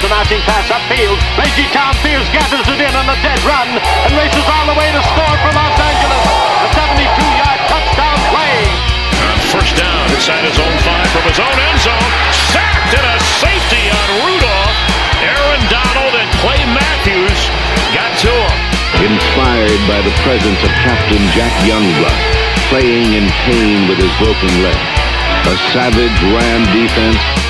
Throws an arching pass upfield. Reggie Tom Pierce gathers it in on a dead run and races all the way to score for Los Angeles. A 72-yard touchdown play. First down inside his own five from his own end zone. Sacked and a safety on Rudolph. Aaron Donald and Clay Matthews got to him. Inspired by the presence of Captain Jack Youngblood, playing in pain with his broken leg. A savage Ram defense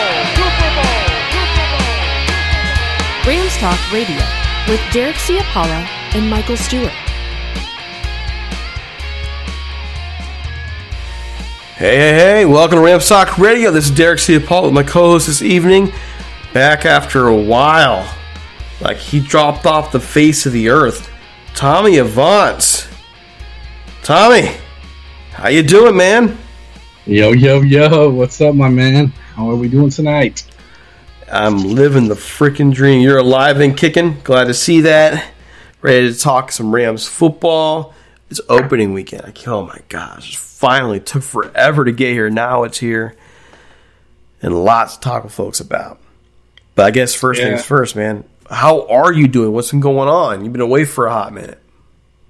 Talk Radio with Derek Ciapala and Michael Stewart. Hey, hey, hey, welcome to Rams Talk Radio. This is Derek Ciapala with my co host this evening. Back after a while. Like he dropped off the face of the earth. Tommy Avance. Tommy, how you doing, man? Yo, yo, yo, what's up, my man? How are we doing tonight? I'm living the freaking dream. You're alive and kicking. Glad to see that. Ready to talk some Rams football. It's opening weekend. Like, oh my gosh. Finally took forever to get here. Now it's here. And lots to talk with folks about. But I guess first Yeah. things first, man. How are you doing? What's been going on? You've been away for a hot minute.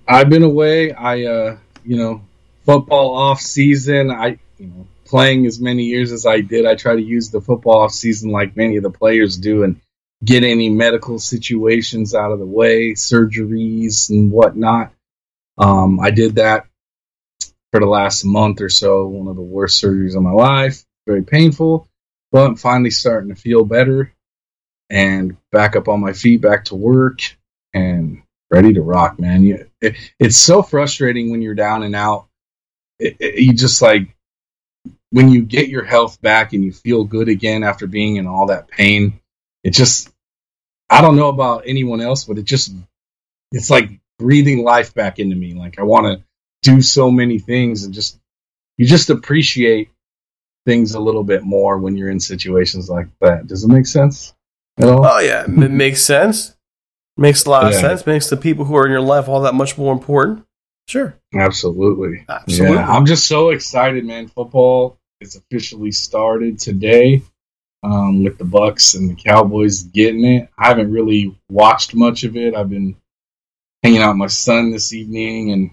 I've been away. I, uh, you know, football off season. I, you know, playing as many years as I did, I try to use the football off season like many of the players do and get any medical situations out of the way, surgeries and whatnot. Um, I did that for the last month or so. One of the worst surgeries of my life. Very painful, but I'm finally starting to feel better and back up on my feet, back to work, and ready to rock, man. You, it, it's so frustrating when you're down and out. It, it- you just like when you get your health back and you feel good again after being in all that pain. It just, I don't know about anyone else, but it just, it's like breathing life back into me. Like I want to do so many things and just, you just appreciate things a little bit more when you're in situations like that. Does it make sense at all? Oh, yeah. It makes sense. Makes a lot of Yeah. sense. Makes the people who are in your life all that much more important. Sure. Absolutely. Absolutely. Yeah, I'm just so excited, man. Football is officially started today um, with the Bucks and the Cowboys getting it. I haven't really watched much of it. I've been hanging out with my son this evening and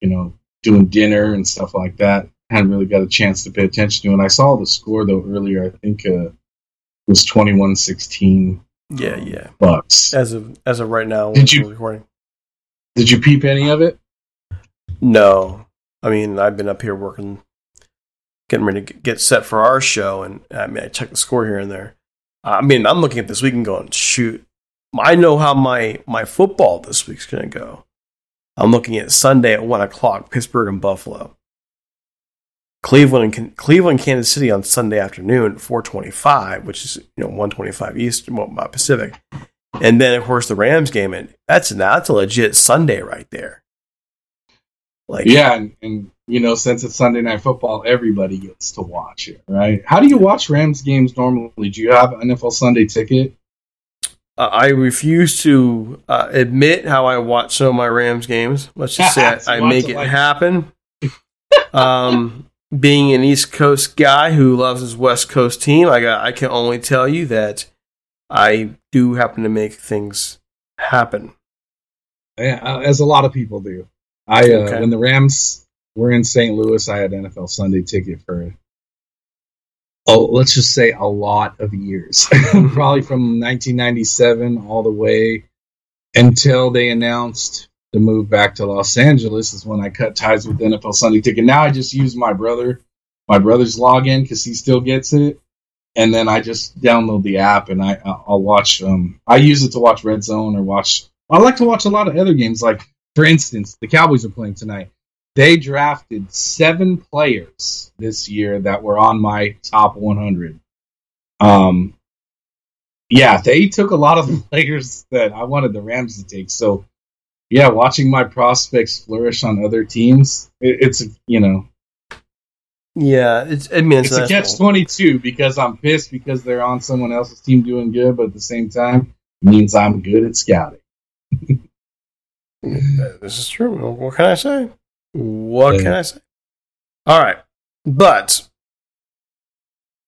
you know doing dinner and stuff like that. I hadn't really got a chance to pay attention to it. And I saw the score though earlier. I think uh, it was 21-16 Yeah, yeah. Bucks. As of as of right now, Did you- recording. Did you peep any of it? No, I mean I've been up here working, getting ready to get set for our show, and I mean I check the score here and there. I mean I'm looking at this week and going, shoot, I know how my my football this week's going to go. I'm looking at Sunday at one o'clock, Pittsburgh and Buffalo. Cleveland and Cleveland, Kansas City on Sunday afternoon, four twenty-five, which is you know one twenty-five Eastern, well, Pacific, and then of course the Rams game, and that's that's a legit Sunday right there. Like Yeah, and, and you know, since it's Sunday night football, everybody gets to watch it, right? How do you watch Rams games normally? Do you have an NFL Sunday ticket? Uh, I refuse to uh, admit how I watch some of my Rams games. Let's just say I, I make it happen. um, being an East Coast guy who loves his West Coast team, I got, I can only tell you that I do happen to make things happen. Yeah, uh, as a lot of people do. I uh, Okay. when the Rams we're in St. Louis. I had NFL Sunday ticket for oh, let's just say a lot of years, probably from 1997 all the way until they announced the move back to Los Angeles. Is when I cut ties with NFL Sunday ticket. Now I just use my brother, my brother's login because he still gets it, and then I just download the app and I I'll watch. Um, I use it to watch Red Zone or watch. I like to watch a lot of other games. Like for instance, the Cowboys are playing tonight. They drafted seven players this year that were on my top 100. Um, yeah, they took a lot of the players that I wanted the Rams to take. So, yeah, watching my prospects flourish on other teams, it, it's you know, yeah, it's I mean it's, it's a catch twenty two because I'm pissed because they're on someone else's team doing good, but at the same time means I'm good at scouting. this is true. What can I say? What yeah. can I say? All right, but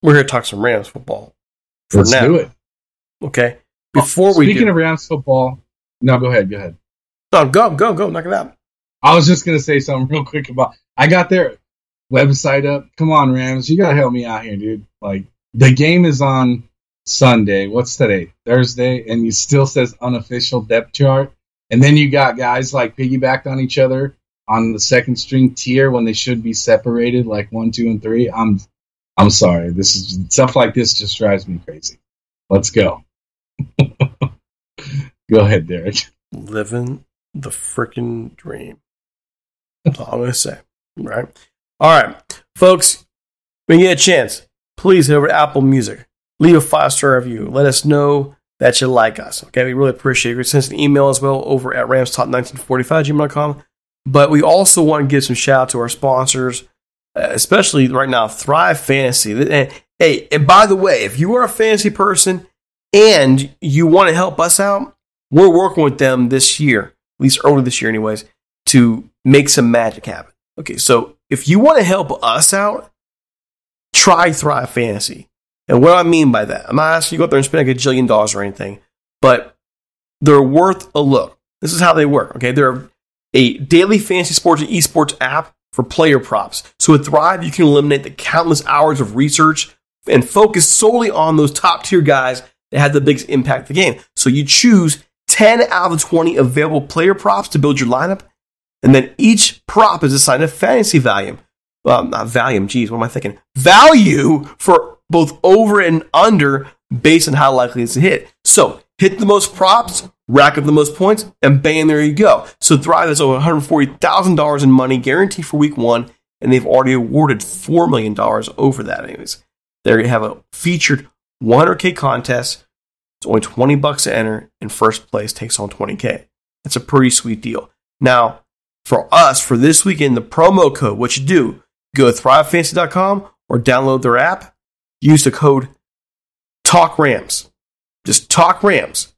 we're here to talk some Rams football. For Let's now. do it. Okay. Oh, Before oh, we speaking of Rams football, no, go ahead. Go ahead. No, go, go, go. Knock it out. I was just gonna say something real quick about. I got their website up. Come on, Rams, you gotta help me out here, dude. Like the game is on Sunday. What's today? Thursday, and it still says unofficial depth chart. And then you got guys like piggybacked on each other on the second string tier when they should be separated, like one, two, and three. I'm I'm sorry. This is stuff like this just drives me crazy. Let's go. go ahead, Derek. Living the freaking dream. That's all I'm gonna say. Right. All right, folks. When you get a chance, please head over to Apple Music. Leave a five star review. Let us know that you like us. Okay, we really appreciate it. Send us an email as well over at ramstop1945gmail.com. But we also want to give some shout out to our sponsors, uh, especially right now, Thrive Fantasy. And, hey, and by the way, if you are a fantasy person and you want to help us out, we're working with them this year, at least early this year, anyways, to make some magic happen. Okay, so if you want to help us out, try Thrive Fantasy. And what do I mean by that, I'm not asking you to go out there and spend like a jillion dollars or anything, but they're worth a look. This is how they work. Okay, they're a daily fantasy sports and esports app for player props. So with Thrive, you can eliminate the countless hours of research and focus solely on those top tier guys that had the biggest impact the game. So you choose 10 out of the 20 available player props to build your lineup, and then each prop is assigned a fantasy value. Well, not volume, geez, what am I thinking? Value for both over and under based on how likely it's to hit. So hit the most props, rack up the most points, and bang, there you go. So Thrive has over $140,000 in money guaranteed for week one, and they've already awarded $4 million over that. Anyways, there you have a featured 100K contest. It's only 20 bucks to enter, and first place takes on 20K. That's a pretty sweet deal. Now, for us, for this weekend, the promo code, what you do, go to thrivefantasy.com or download their app, use the code TALKRAMS. Just talk Rams.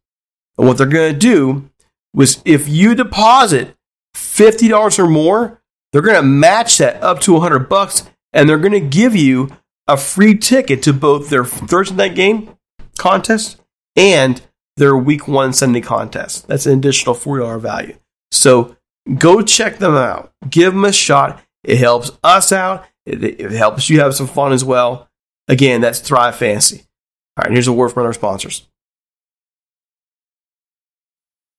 And what they're going to do was if you deposit $50 or more, they're going to match that up to 100 bucks and they're going to give you a free ticket to both their Thursday night game contest and their week one Sunday contest. That's an additional $40 value. So go check them out. Give them a shot. It helps us out. It, it helps you have some fun as well. Again, that's Thrive Fantasy. All right, here's a word from our sponsors.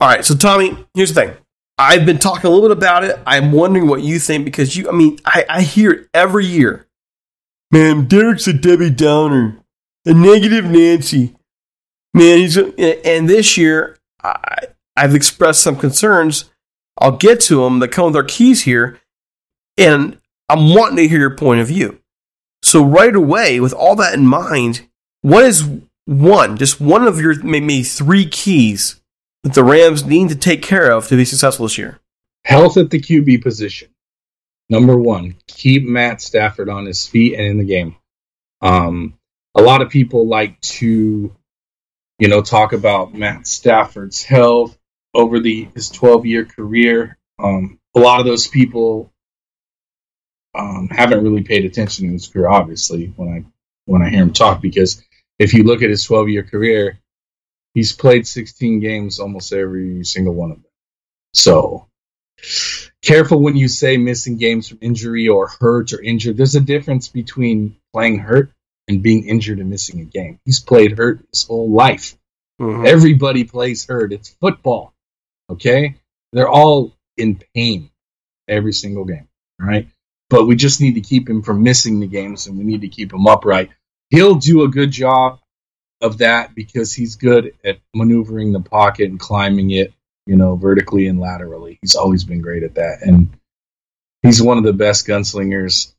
All right, so Tommy, here's the thing. I've been talking a little bit about it. I'm wondering what you think because you, I mean, I, I hear it every year. Man, Derek's a Debbie Downer, a negative Nancy. Man, he's a, and this year I, I've expressed some concerns. I'll get to them that come with our keys here, and I'm wanting to hear your point of view. So right away, with all that in mind, what is one, just one of your maybe three keys that the Rams need to take care of to be successful this year? Health at the QB position. Number one, keep Matt Stafford on his feet and in the game. Um, a lot of people like to, you know, talk about Matt Stafford's health over the his 12 year career. Um, a lot of those people um, haven't really paid attention to his career, obviously, when I when I hear him talk, because if you look at his 12 year career, he's played 16 games almost every single one of them. So careful when you say missing games from injury or hurt or injured. There's a difference between playing hurt and being injured and missing a game. He's played hurt his whole life. Mm-hmm. Everybody plays hurt. It's football. Okay? They're all in pain every single game. Right? But we just need to keep him from missing the games and we need to keep him upright. He'll do a good job of that because he's good at maneuvering the pocket and climbing it, you know, vertically and laterally. He's always been great at that. And he's one of the best gunslingers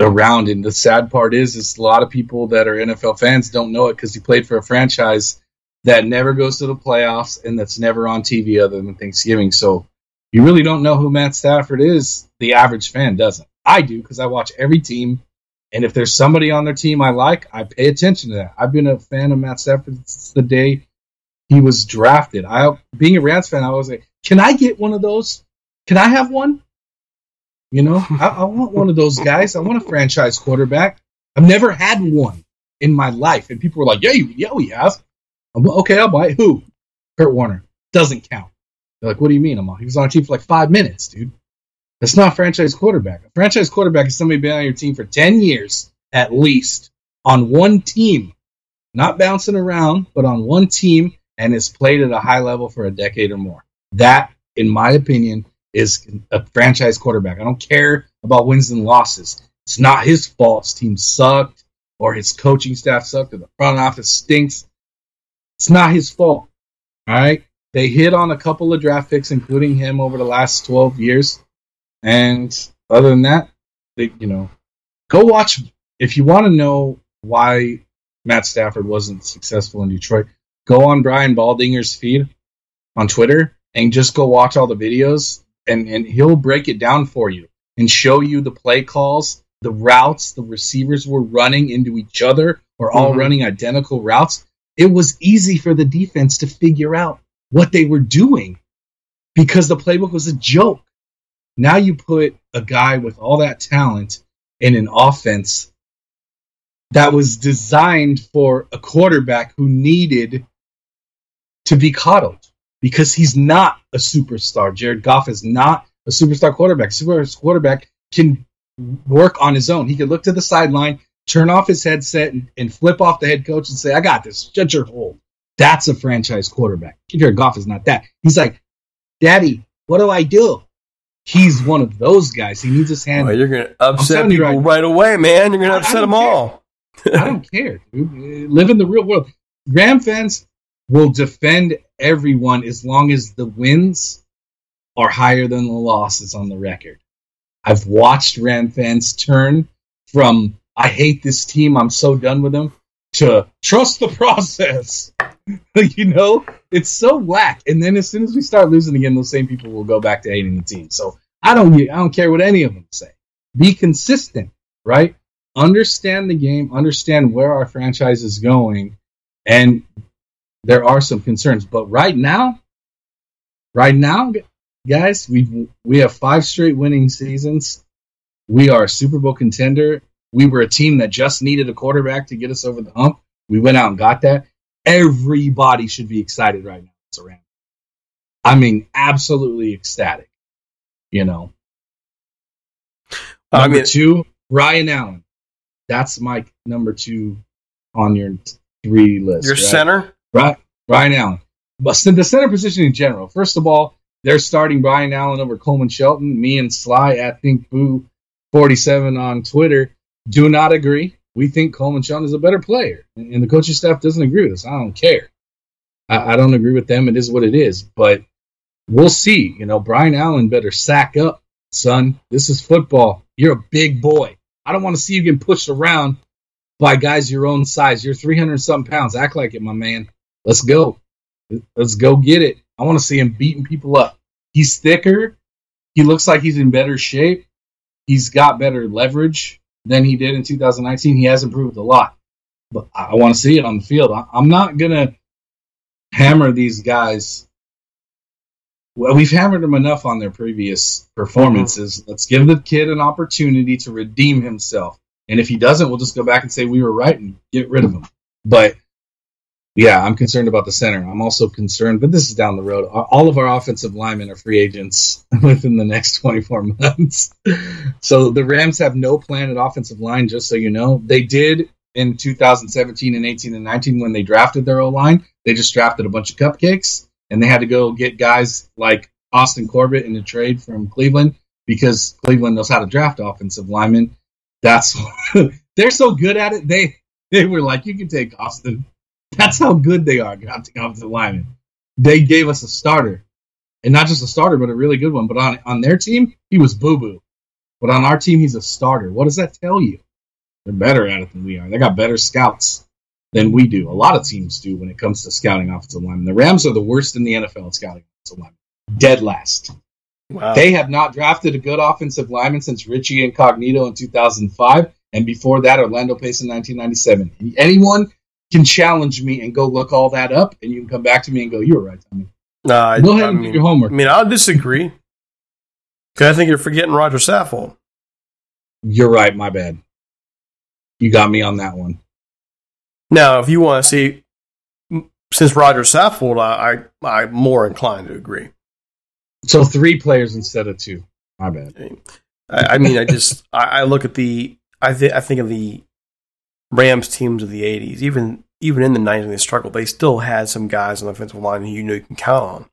around. And the sad part is, is a lot of people that are NFL fans don't know it because he played for a franchise that never goes to the playoffs and that's never on TV other than Thanksgiving. So you really don't know who Matt Stafford is. The average fan doesn't. I do because I watch every team. And if there's somebody on their team I like, I pay attention to that. I've been a fan of Matt Stafford since the day he was drafted. I, being a Rams fan, I was like, can I get one of those? Can I have one? You know, I, I want one of those guys. I want a franchise quarterback. I've never had one in my life, and people were like, "Yeah, you, yeah, we have." I'm like, okay, I'll buy it. Who? Kurt Warner doesn't count. They're like, "What do you mean?" I'm like, he was on our team for like five minutes, dude. That's not franchise quarterback. A franchise quarterback is somebody been on your team for ten years at least on one team, not bouncing around, but on one team, and has played at a high level for a decade or more. That, in my opinion, is a franchise quarterback. I don't care about wins and losses. It's not his fault. His team sucked or his coaching staff sucked or the front office stinks. It's not his fault. All right. They hit on a couple of draft picks, including him, over the last 12 years. And other than that, they, you know, go watch. If you want to know why Matt Stafford wasn't successful in Detroit, go on Brian Baldinger's feed on Twitter and just go watch all the videos and, and he'll break it down for you and show you the play calls, the routes the receivers were running into each other or all mm-hmm. running identical routes. It was easy for the defense to figure out what they were doing because the playbook was a joke. Now you put a guy with all that talent in an offense that was designed for a quarterback who needed to be coddled because he's not a superstar. Jared Goff is not a superstar quarterback. Super quarterback can work on his own. He can look to the sideline, turn off his headset, and, and flip off the head coach and say, "I got this. Shut your hole." That's a franchise quarterback. Jared Goff is not that. He's like, "Daddy, what do I do?" He's one of those guys. He needs his hand. You're gonna upset people right, right, away, man. You're gonna upset them care. all. I don't care, dude. Live in the real world. Ram fans will defend everyone as long as the wins are higher than the losses on the record. I've watched Ram fans turn from I hate this team, I'm so done with them, to trust the process. you know, it's so whack. And then as soon as we start losing again, those same people will go back to hating the team. So I don't I don't care what any of them say. Be consistent, right? Understand the game, understand where our franchise is going, and there are some concerns. But right now, right now, guys, we we have five straight winning seasons. We are a Super Bowl contender. We were a team that just needed a quarterback to get us over the hump. We went out and got that. Everybody should be excited right now. It's around. I mean, absolutely ecstatic. You know. Number I mean, two, Ryan Allen. That's my number two on your three list. Your right? center? Right, Brian Allen. But the center position in general. First of all, they're starting Brian Allen over Coleman Shelton. Me and Sly at Think Boo 47 on Twitter do not agree. We think Coleman Shelton is a better player, and the coaching staff doesn't agree with us. I don't care. I, I don't agree with them. It is what it is. But we'll see. You know, Brian Allen better sack up, son. This is football. You're a big boy. I don't want to see you getting pushed around by guys your own size. You're 300 something pounds. Act like it, my man. Let's go. Let's go get it. I want to see him beating people up. he's thicker. He looks like he's in better shape. He's got better leverage than he did in 2019. He has improved a lot, but I, want to see it on the field. I, I'm not gonna hammer these guys. Well, we've hammered them enough on their previous performances. Mm-hmm. Let's give the kid an opportunity to redeem himself. And if he doesn't, we'll just go back and say we were right and get rid of him. But yeah, I'm concerned about the center. I'm also concerned, but this is down the road. All of our offensive linemen are free agents within the next 24 months. so the Rams have no plan at offensive line, just so you know. They did in 2017 and 18 and 19 when they drafted their O line. They just drafted a bunch of cupcakes and they had to go get guys like Austin Corbett in a trade from Cleveland because Cleveland knows how to draft offensive linemen. That's they're so good at it. They they were like, you can take Austin that's how good they are offensive linemen. They gave us a starter, and not just a starter, but a really good one. But on on their team, he was boo boo. But on our team, he's a starter. What does that tell you? They're better at it than we are. They got better scouts than we do. A lot of teams do when it comes to scouting offensive linemen. The Rams are the worst in the NFL at scouting offensive linemen. Dead last. Wow. They have not drafted a good offensive lineman since Richie Incognito in 2005, and before that, Orlando Pace in 1997. Anyone can challenge me and go look all that up, and you can come back to me and go, "You were right, Tommy." No, I, go ahead I and mean, do your homework. I mean, I'll disagree because I think you're forgetting Roger Saffold. You're right. My bad. You got me on that one. Now, if you want to see, since Roger Saffold, I, I I'm more inclined to agree. So three players instead of two. My bad. I, I mean, I just I, I look at the I think I think of the Rams teams of the '80s, even even in the '90s when they struggled, they still had some guys on the offensive line who you know you can count on.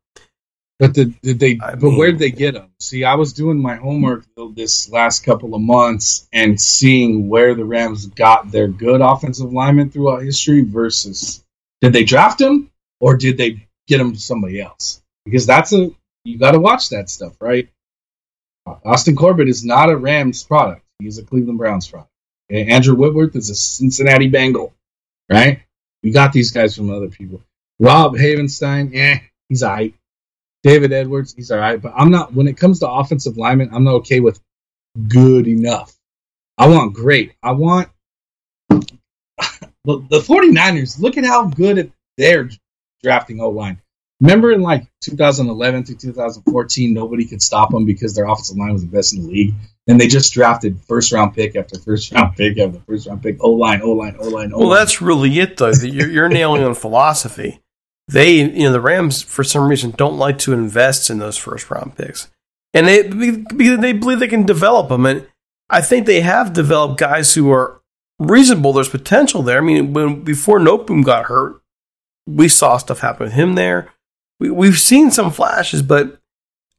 But did, did they? I but where did they get them? See, I was doing my homework this last couple of months and seeing where the Rams got their good offensive linemen throughout history versus did they draft them or did they get them to somebody else? Because that's a you got to watch that stuff, right? Austin Corbett is not a Rams product; he's a Cleveland Browns product. Andrew Whitworth is a Cincinnati Bengal, right? We got these guys from other people. Rob Havenstein, yeah, he's all right. David Edwards, he's all right. But I'm not, when it comes to offensive linemen, I'm not okay with good enough. I want great. I want the, the 49ers, look at how good they're drafting O line. Remember in like 2011 to 2014, nobody could stop them because their offensive line was the best in the league. And they just drafted first round pick after first round pick after first round pick. O line, O line, O line. Well, that's really it, though. You're, you're nailing on philosophy. They, you know, the Rams for some reason don't like to invest in those first round picks, and they because they believe they can develop them. And I think they have developed guys who are reasonable. There's potential there. I mean, when before Noteboom got hurt, we saw stuff happen with him there. We, we've seen some flashes, but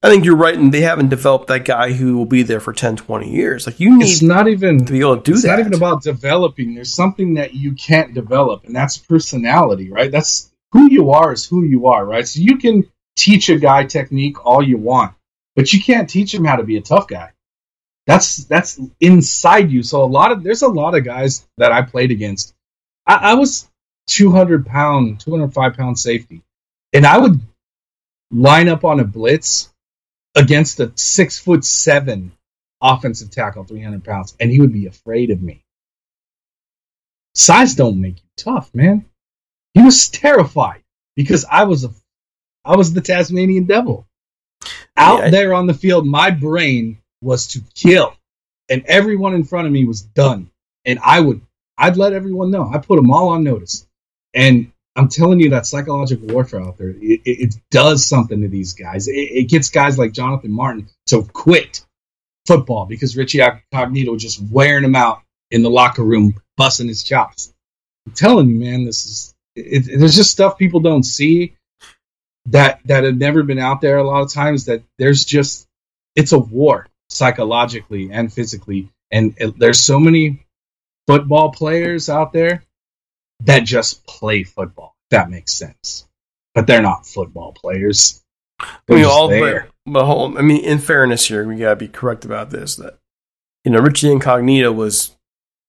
I think you're right, and they haven't developed that guy who will be there for 10, 20 years. Like you need it's not even to be able to do it's that. not even about developing. There's something that you can't develop, and that's personality, right? That's who you are is who you are, right? So you can teach a guy technique all you want, but you can't teach him how to be a tough guy. That's that's inside you. So a lot of there's a lot of guys that I played against. I, I was 200 pound, 205 pound safety, and I would line up on a blitz against a six foot seven offensive tackle, 300 pounds, and he would be afraid of me. Size don't make you tough, man. He was terrified because I was a, I was the Tasmanian devil. Out yeah, I, there on the field, my brain was to kill, and everyone in front of me was done. And I would, I'd let everyone know. I put them all on notice. And I'm telling you that psychological warfare out there, it, it, it does something to these guys. It, it, gets guys like Jonathan Martin to quit football because Richie Incognito just wearing him out in the locker room, busting his chops. I'm telling you, man, this is there's just stuff people don't see that that have never been out there a lot of times. That there's just it's a war psychologically and physically, and there's so many football players out there that just play football. that makes sense. But they're not football players. They're we all, but, but hold, I mean, in fairness here, we gotta be correct about this. That you know, Richie Incognito was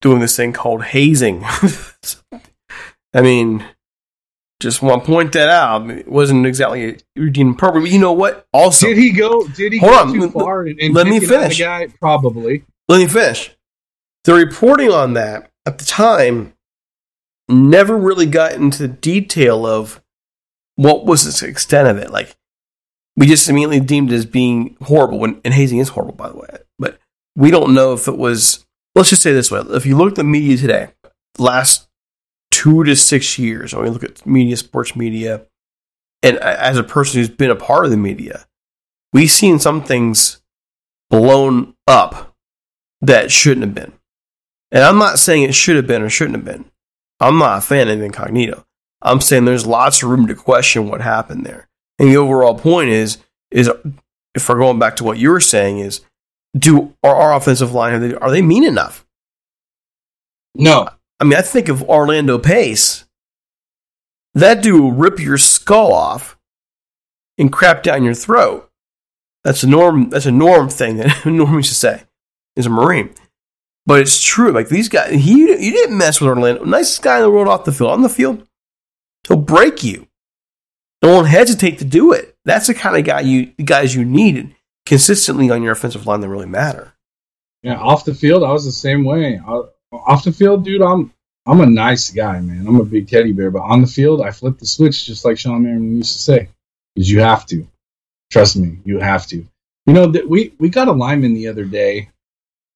doing this thing called hazing. I mean, Just want to point that out. It wasn't exactly routine appropriate. But you know what? Also, did he go? Did he hold go on, too let- far? And, and let me picking on the finish. Guy? Probably. Let me finish. The reporting on that at the time never really got into the detail of what was the extent of it. Like, we just immediately deemed it as being horrible, when, and hazing is horrible, by the way. But we don't know if it was, let's just say this way if you look at the media today, last two to six years, or we look at media, sports media, and as a person who's been a part of the media, we've seen some things blown up that shouldn't have been. And I'm not saying it should have been or shouldn't have been. I'm not a fan of incognito. I'm saying there's lots of room to question what happened there. And the overall point is, is if we're going back to what you were saying, is do are our offensive line are they, are they mean enough? No. I mean, I think of Orlando Pace. That dude will rip your skull off and crap down your throat. That's a norm. That's a norm thing that Norm used to say. Is a Marine, but it's true. Like these guys, he you didn't mess with Orlando. Nicest guy in the world off the field. On the field, he'll break you. Don't hesitate to do it. That's the kind of guy you guys you need consistently on your offensive line that really matter. Yeah, off the field, I was the same way. I, off the field, dude, I'm I'm a nice guy, man. I'm a big teddy bear, but on the field, I flip the switch just like Shawne Merriman used to say, because you have to. Trust me, you have to. You know that we we got a lineman the other day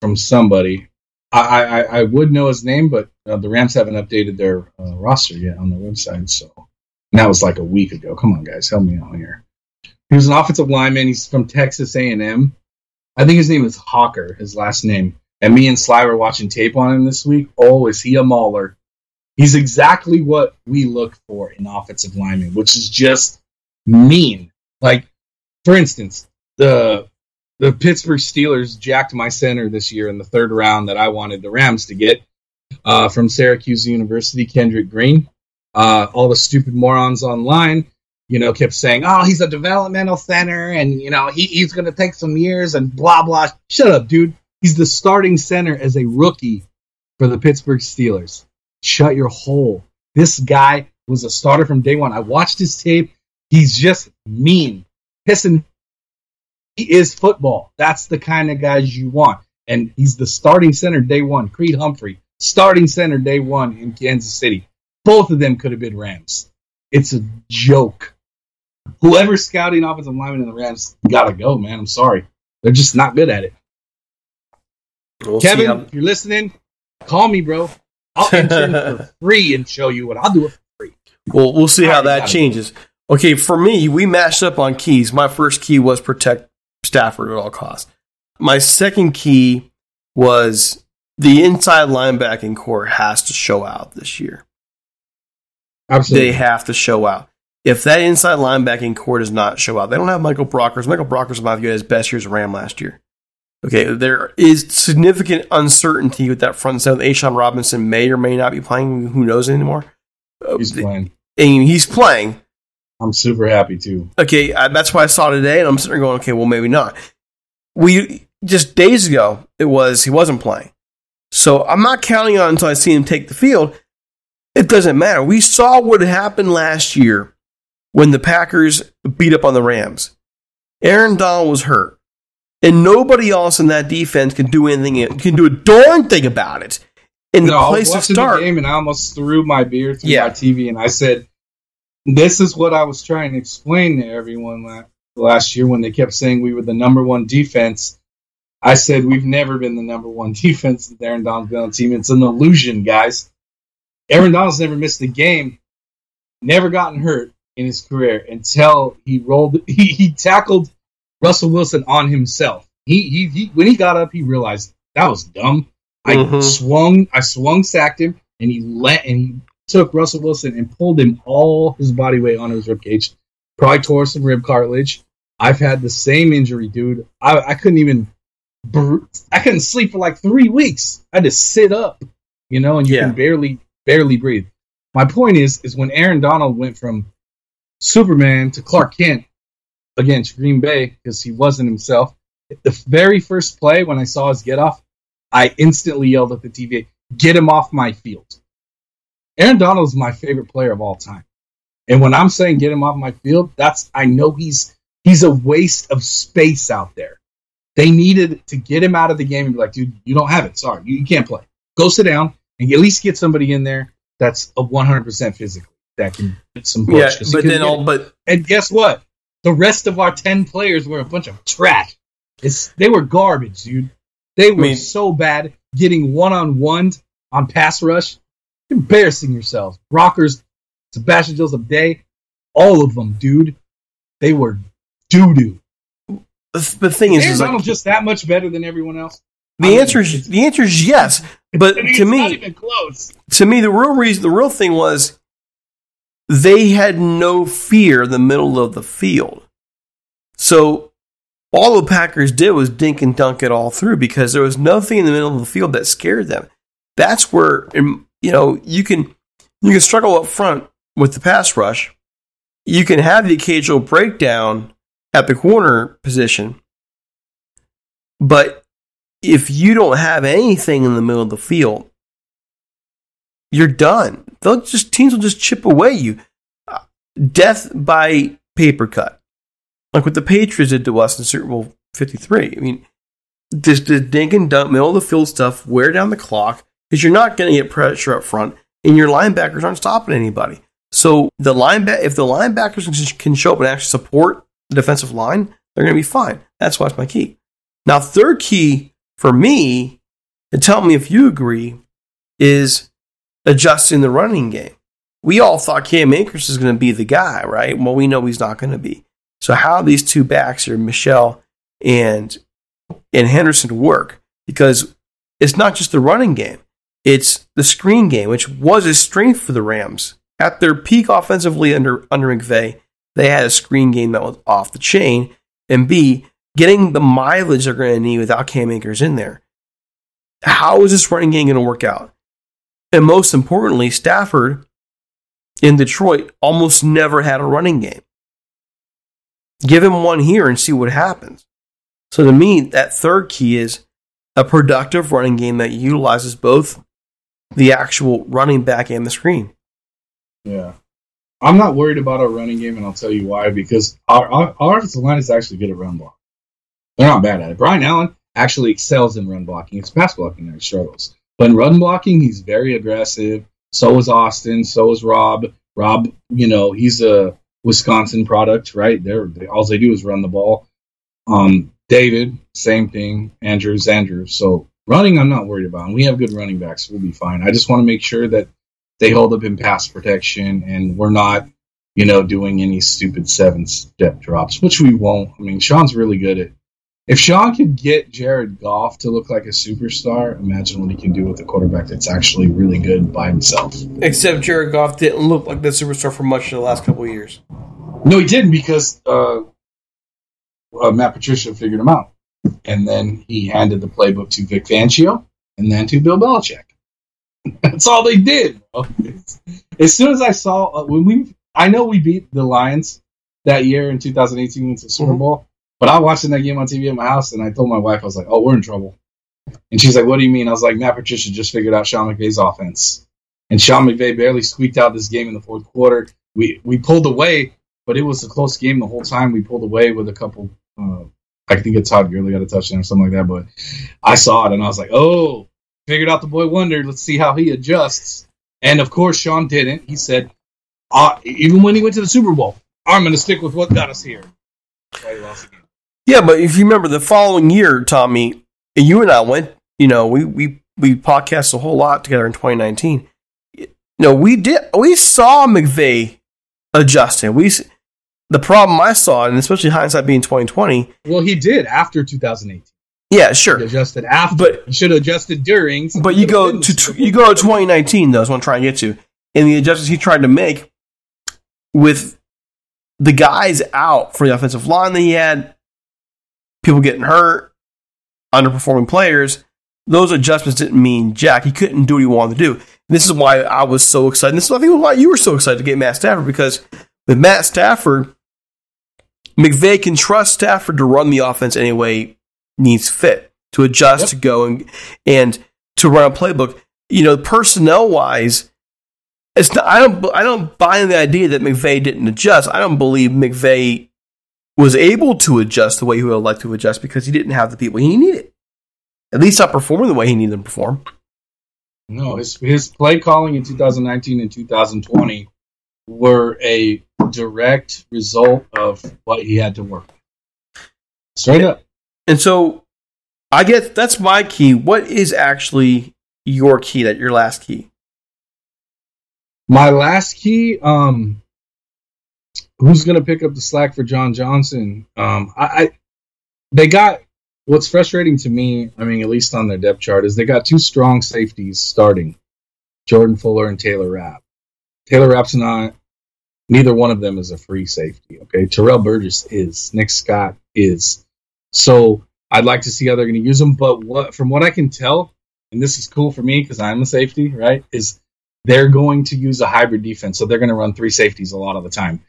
from somebody. I I, I would know his name, but uh, the Rams haven't updated their uh, roster yet on their website, so and that was like a week ago. Come on, guys, help me out here. He was an offensive lineman. He's from Texas A&M. I think his name is Hawker, his last name. And me and Sly were watching tape on him this week. Oh, is he a mauler? He's exactly what we look for in offensive linemen, which is just mean. Like, for instance, the the Pittsburgh Steelers jacked my center this year in the third round that I wanted the Rams to get uh, from Syracuse University, Kendrick Green. Uh, all the stupid morons online you know, kept saying, "Oh, he's a developmental center, and you know, he, he's going to take some years and blah blah." Shut up, dude. He's the starting center as a rookie for the Pittsburgh Steelers. Shut your hole. This guy was a starter from day one. I watched his tape. He's just mean, pissing. He is football. That's the kind of guys you want, and he's the starting center day one. Creed Humphrey, starting center day one in Kansas City. Both of them could have been Rams. It's a joke whoever's scouting offensive linemen in the Rams gotta go, man. I'm sorry. They're just not good at it. We'll Kevin, how- if you're listening, call me, bro. I'll intern for free and show you what I'll do it for free. Well, we'll see how that changes. Okay, for me, we matched up on keys. My first key was protect Stafford at all costs. My second key was the inside linebacking core has to show out this year. Absolutely. They have to show out. If that inside linebacking core does not show out, they don't have Michael Brockers. Michael Brockers might have had his best year as a Ram last year. Okay, there is significant uncertainty with that front seven. A'Shawn Robinson may or may not be playing. Who knows anymore? He's playing. And he's playing. I'm super happy too. Okay, I, that's why I saw today, and I'm sitting there going, okay, well, maybe not. We just days ago, it was he wasn't playing, so I'm not counting on until I see him take the field. It doesn't matter. We saw what happened last year when the Packers beat up on the Rams. Aaron Donald was hurt, and nobody else in that defense can do anything. Can do a darn thing about it. In the No, was place watching start. the game and I almost threw my beer through Yeah. my TV and I said, "This is what I was trying to explain to everyone la- last year when they kept saying we were the number one defense." I said we've never been the number one defense that Aaron Donald's been on the team. It's an illusion, guys. Aaron Donald's never missed a game, never gotten hurt in his career until he rolled. He, he tackled Russell Wilson on himself. He, he he when he got up, he realized that was dumb. I Mhm. swung, I swung, sacked him, and he let and he took Russell Wilson and pulled him all his body weight on his rib cage. Probably tore some rib cartilage. I've had the same injury, dude. I, I couldn't even, br- I couldn't sleep for like three weeks. I had to sit up, you know, and you Yeah. can barely, barely breathe. My point is, is when Aaron Donald went from Superman to Clark Kent against Green Bay because he wasn't himself. The very first play when I saw his get off, I instantly yelled at the TV, "Get him off my field!" Aaron Donald is my favorite player of all time. And when I'm saying get him off my field, that's I know he's he's a waste of space out there. They needed to get him out of the game and be like, dude, you don't have it. Sorry, you, you can't play. Go sit down and at least get somebody in there that's a 100% physically that can get some push. Yeah, but then all but and guess what? The rest of our 10 players were a bunch of trash. It's they were garbage, dude. They were I mean, so bad getting one on ones on pass rush. Embarrassing yourselves. Rockers, Sebastian Joseph Day, all of them, dude. They were doo doo. The, thing is, is like, just that much better than everyone else. The I answer is the answer is yes, but to me, to me, the real reason, the real thing was they had no fear in the middle of the field. So all the Packers did was dink and dunk it all through because there was nothing in the middle of the field that scared them. That's where um, you know you can you can struggle up front with the pass rush. You can have the occasional breakdown at the corner position, but if you don't have anything in the middle of the field, you're done. They'll just teams will just chip away you. Uh, death by paper cut, like what the Patriots did to us in Super Bowl Fifty Three. I mean, this the dink and dunk, middle of the field stuff, wear down the clock because you're not going to get pressure up front, and your linebackers aren't stopping anybody. So the linebacker, if the linebackers can show up and actually support the defensive line, they're going to be fine. That's why it's my key. Now, third key for me, and tell me if you agree, is adjusting the running game. We all thought Cam Akers is going to be the guy, right? Well, we know he's not going to be. So how these two backs here, Michel and and Henderson, work? Because it's not just the running game; it's the screen game, which was a strength for the Rams at their peak offensively under under McVay. They had a screen game that was off the chain, and B getting the mileage they're going to need without Cam Akers in there. How is this running game going to work out? And most importantly, Stafford in Detroit almost never had a running game. Give him one here and see what happens. So to me, that third key is a productive running game that utilizes both the actual running back and the screen. Yeah. I'm not worried about our running game, and I'll tell you why. Because our, our, our offensive line is actually good at run block. They're not bad at it. Brian Allen actually excels in run blocking. It's pass blocking that he struggles. But in run blocking, he's very aggressive. So is Austin. So is Rob. Rob, you know, he's a Wisconsin product, right? They're, they all they do is run the ball. Um, David, same thing. Andrews, Andrews. So running, I'm not worried about. We have good running backs. We'll be fine. I just want to make sure that they hold up in pass protection and we're not, you know, doing any stupid seven step drops, which we won't. I mean, Sean's really good at if Sean could get Jared Goff to look like a superstar, imagine what he can do with a quarterback that's actually really good by himself. Except Jared Goff didn't look like the superstar for much of the last couple of years. No, he didn't because uh, uh, Matt Patricia figured him out, and then he handed the playbook to Vic Fangio and then to Bill Belichick. that's all they did. As soon as I saw uh, when we, I know we beat the Lions that year in 2018 into the Super mm-hmm. Bowl. But I watched that game on TV at my house, and I told my wife, I was like, "Oh, we're in trouble." And she's like, "What do you mean?" I was like, "Matt Patricia just figured out Sean McVay's offense, and Sean McVay barely squeaked out this game in the fourth quarter. We we pulled away, but it was a close game the whole time. We pulled away with a couple. Uh, I think it's Todd Gurley got a touchdown or something like that. But I saw it, and I was like, "Oh, figured out the boy wonder. Let's see how he adjusts." And of course, Sean didn't. He said, uh, even when he went to the Super Bowl, I'm going to stick with what got us here. Yeah, but if you remember the following year, Tommy, you and I went, you know, we we we podcast a whole lot together in 2019. You know, we did we saw McVay adjusting. We the problem I saw, and especially hindsight being 2020. Well, he did after 2018. Yeah, sure. He adjusted after, but he should have adjusted during. But you go to you go to 2019 though. Is what I'm trying to get to, and the adjustments he tried to make with the guys out for the offensive line that he had, people getting hurt, underperforming players, those adjustments didn't mean jack. He couldn't do what he wanted to do. And this is why I was so excited. This is I think why you were so excited to get Matt Stafford because with Matt Stafford, McVay can trust Stafford to run the offense any way needs fit, to adjust, yep. to go and and to run a playbook. You know, personnel wise, it's not, I don't I don't buy the idea that McVay didn't adjust. I don't believe McVay was able to adjust the way he would like to adjust because he didn't have the people he needed. At least not performing the way he needed them to perform. No, his his play calling in 2019 and 2020 were a direct result of what he had to work. Straight up. And so I get that's my key. What is actually your key? That your last key? My last key, um, who's going to pick up the slack for John Johnson? Um, I, I, they got what's frustrating to me. I mean, at least on their depth chart, is they got two strong safeties starting, Jordan Fuller and Taylor Rapp. Taylor Rapp's not. Neither one of them is a free safety. Okay, Terrell Burgess is. Nick Scott is. So I'd like to see how they're going to use them. But what, from what I can tell, and this is cool for me because I'm a safety, right? Is they're going to use a hybrid defense, so they're going to run three safeties a lot of the time.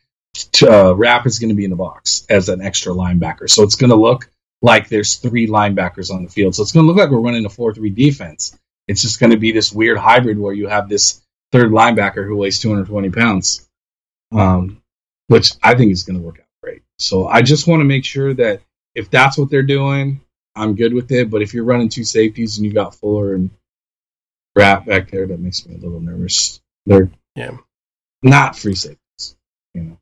Uh, Rapp is going to be in the box as an extra linebacker, so it's going to look like there's three linebackers on the field. So it's going to look like we're running a four-three defense. It's just going to be this weird hybrid where you have this third linebacker who weighs 220 pounds, um, which I think is going to work out great. So I just want to make sure that if that's what they're doing, I'm good with it. But if you're running two safeties and you got Fuller and Rapp back there, that makes me a little nervous. They're yeah. not free safeties, you know.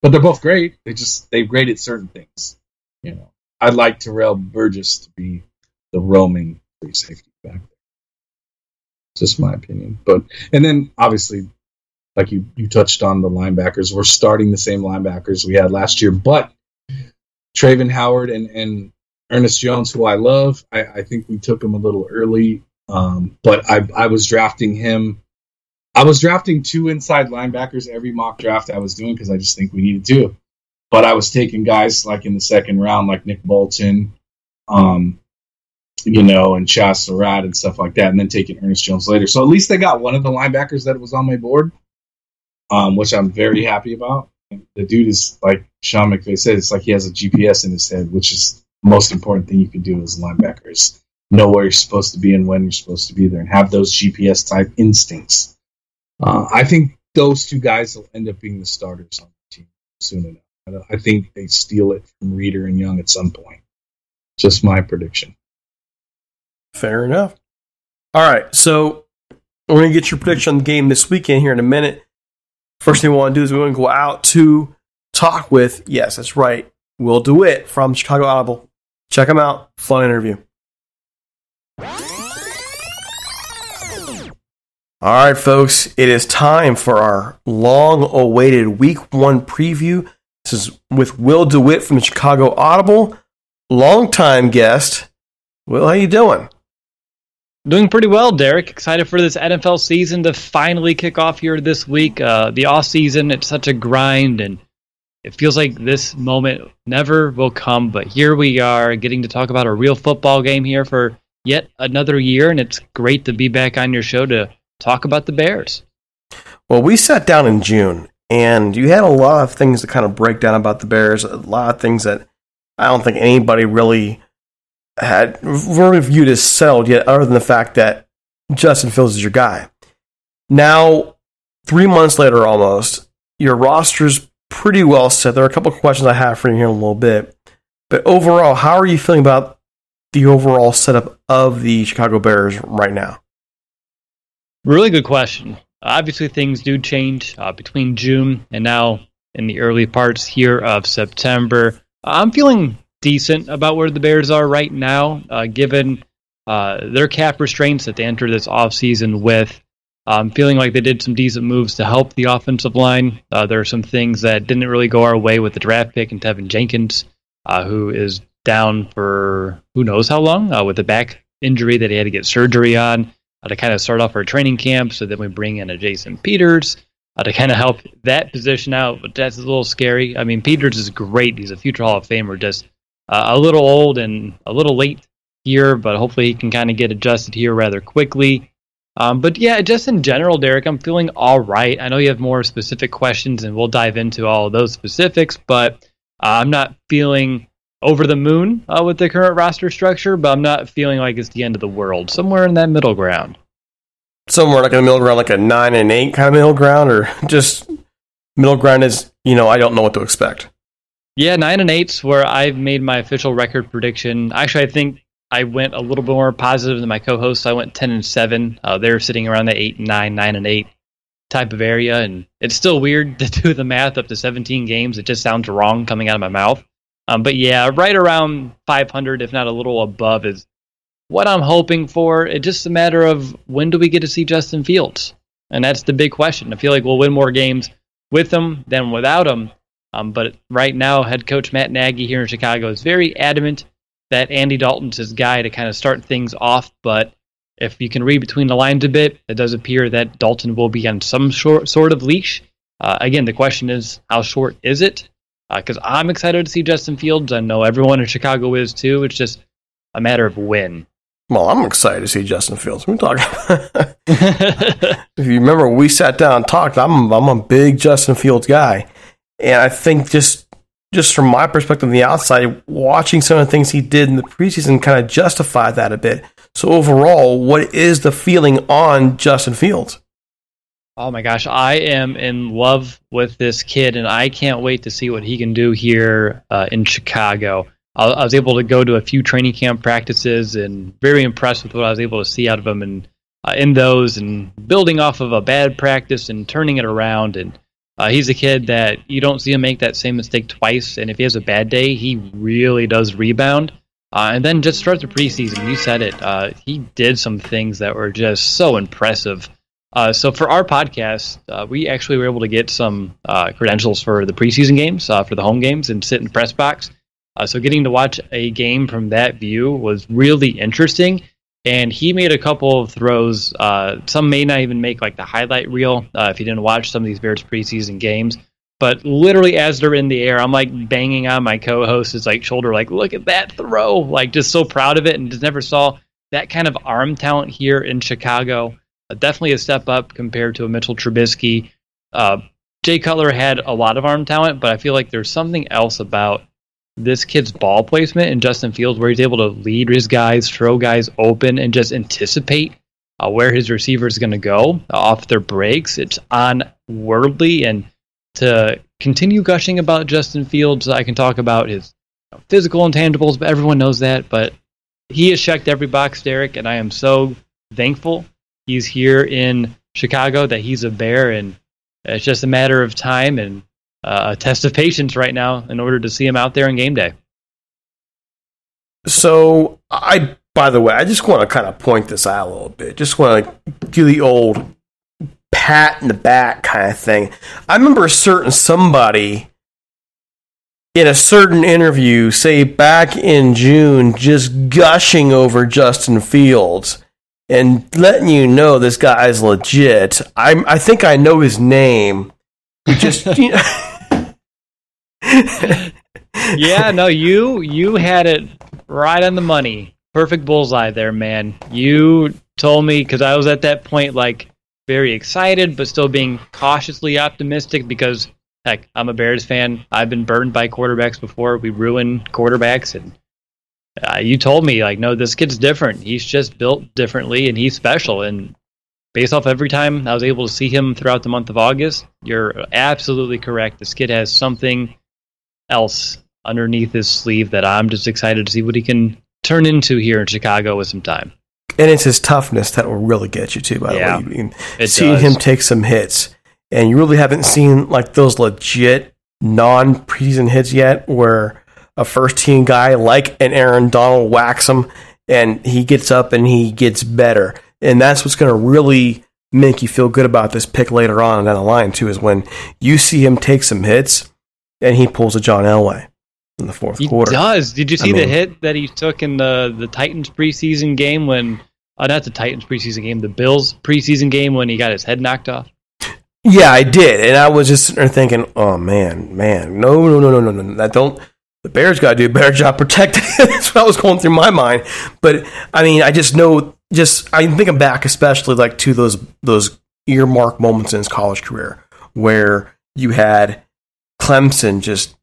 But they're both great. They just they've graded certain things. You know. I'd like Terrell Burgess to be the roaming free safety back there. Just my opinion. But and then obviously like you, you touched on the linebackers. We're starting the same linebackers we had last year, but Travin Howard and, and Ernest Jones, who I love, I, I think we took him a little early. Um, but I, I was drafting him. I was drafting two inside linebackers every mock draft I was doing because I just think we needed to. But I was taking guys like in the second round, like Nick Bolton, um, you know, and Chazz Surratt and stuff like that, and then taking Ernest Jones later. So at least they got one of the linebackers that was on my board, um, which I'm very happy about. The dude is like Sean McVay said, it's like he has a GPS in his head, which is the most important thing you can do as a linebacker is know where you're supposed to be and when you're supposed to be there and have those GPS type instincts. Uh, I think those two guys will end up being the starters on the team soon enough. I think they steal it from Reeder and Young at some point. Just my prediction. Fair enough. All right, so we're going to get your prediction on the game this weekend here in a minute. First thing we want to do is we want to go out to talk with, yes, that's right, Will DeWitt from Chicago Audible. Check him out. Fun interview. All right, folks, it is time for our long awaited week one preview. This is with Will DeWitt from the Chicago Audible, longtime guest. Will, how you doing? Doing pretty well, Derek. Excited for this NFL season to finally kick off here this week. Uh, the off season, it's such a grind, and it feels like this moment never will come. But here we are, getting to talk about a real football game here for yet another year, and it's great to be back on your show to talk about the Bears. Well, we sat down in June, and you had a lot of things to kind of break down about the Bears. A lot of things that I don't think anybody really had really viewed as settled yet, other than the fact that Justin Fields is your guy. Now, three months later, almost, your roster's pretty well set. There are a couple questions I have for you here in a little bit, but overall, how are you feeling about the overall setup of the Chicago Bears right now? Really good question. Obviously, things do change uh, between June and now in the early parts here of September. I'm feeling decent about where the Bears are right now, uh, given uh, their cap restraints that they entered this offseason with. I'm feeling like they did some decent moves to help the offensive line. Uh, there are some things that didn't really go our way with the draft pick and Teven Jenkins, uh, who is down for who knows how long uh, with a back injury that he had to get surgery on uh, to kind of start off our training camp. So then we bring in a Jason Peters uh, to kind of help that position out. But that's a little scary. I mean, Peters is great. He's a future Hall of Famer, just uh, a little old and a little late here, but hopefully he can kind of get adjusted here rather quickly. Um, but yeah, just in general, Derek, I'm feeling all right. I know you have more specific questions, and we'll dive into all of those specifics, but uh, I'm not feeling over the moon uh, with the current roster structure, but I'm not feeling like it's the end of the world. Somewhere in that middle ground. somewhere like in the middle ground, like a nine and eight kind of middle ground, or just middle ground is you know I don't know what to expect. Yeah, nine and eight's where I've made my official record prediction. Actually, I think I went a little bit more positive than my co-hosts. I went ten and seven. Uh, they're sitting around the eight and nine, nine and eight type of area, and it's still weird to do the math up to seventeen games. It just sounds wrong coming out of my mouth. Um, but yeah, right around 500, if not a little above, is what I'm hoping for. It's just a matter of when do we get to see Justin Fields, and that's the big question. I feel like we'll win more games with him than without him. Um, but right now, head coach Matt Nagy here in Chicago is very adamant that Andy Dalton's his guy to kind of start things off. But if you can read between the lines a bit, it does appear that Dalton will be on some short, sort of leash. Uh, again, the question is, how short is it? Because uh, I'm excited to see Justin Fields. I know everyone in Chicago is too. It's just a matter of when. Well, I'm excited to see Justin Fields. We talking. if you remember, we sat down and talked. I'm I'm a big Justin Fields guy, and I think just just from my perspective on the outside, watching some of the things he did in the preseason kind of justified that a bit. So overall, what is the feeling on Justin Fields? Oh my gosh, I am in love with this kid, and I can't wait to see what he can do here uh, in Chicago. I, I, was able to go to a few training camp practices, and very impressed with what I was able to see out of him, and uh, in those, and building off of a bad practice and turning it around. And uh, he's a kid that you don't see him make that same mistake twice, and if he has a bad day, he really does rebound. Uh, and then just start the preseason. You said it. Uh, he did some things that were just so impressive. Uh, so for our podcast, uh, we actually were able to get some uh, credentials for the preseason games, uh, for the home games, and sit in the press box. So getting to watch a game from that view was really interesting. And he made a couple of throws. Uh, some may not even make like the highlight reel if you didn't watch some of these Bears preseason games. But literally, as they're in the air, I'm like banging on my co-host's like shoulder, like, "Look at that throw!" Like, just so proud of it, and just never saw that kind of arm talent here in Chicago definitely a step up compared to a Mitchell Trubisky. Uh, Jay Cutler had a lot of arm talent, but I feel like there's something else about this kid's ball placement in Justin Fields where he's able to lead his guys, throw guys open, and just anticipate uh, where his receiver is going to go off their breaks. It's unworldly. And to continue gushing about Justin Fields, I can talk about his physical intangibles, but everyone knows that. But he has checked every box, Derek, and I am so thankful he's here in Chicago, that he's a bear, and it's just a matter of time and Uh, a test of patience right now in order to see him out there in game day. So, I, by the way, I just want to kind of point this out a little bit. Just want to do the old pat in the back kind of thing. I remember a certain somebody in a certain interview, say back in June, just gushing over Justin Fields and letting you know this guy is legit. I I think I know his name. Just you know. yeah, no, you you had it right on the money. Perfect bullseye there, man. You told me because I was at that point like very excited, but still being cautiously optimistic because heck, I'm a Bears fan. I've been burned by quarterbacks before. We ruin quarterbacks, and uh, you told me like, no, this kid's different. He's just built differently, and he's special. And based off every time I was able to see him throughout the month of August, you're absolutely correct. This kid has something else underneath his sleeve that I'm just excited to see what he can turn into here in Chicago with some time. And it's his toughness that will really get you too. By yeah, the way, you can see him take some hits, and you really haven't seen like those legit non-preseason hits yet, where a first team guy like an Aaron Donald whacks him and he gets up and he gets better. And that's what's going to really make you feel good about this pick later on down the line, too, is when you see him take some hits and he pulls a John Elway in the fourth he quarter. He does. Did you see I the mean, hit that he took in the, the Titans preseason game when, uh, not the Titans preseason game, the Bills preseason game when he got his head knocked off? Yeah, I did. And I was just thinking, oh, man, man, no, no, no, no, no, no. That don't the Bears got to do a better job protecting. That's what I was going through my mind. But I mean, I just know, just I think I'm back, especially like to those those earmark moments in his college career where you had Clemson just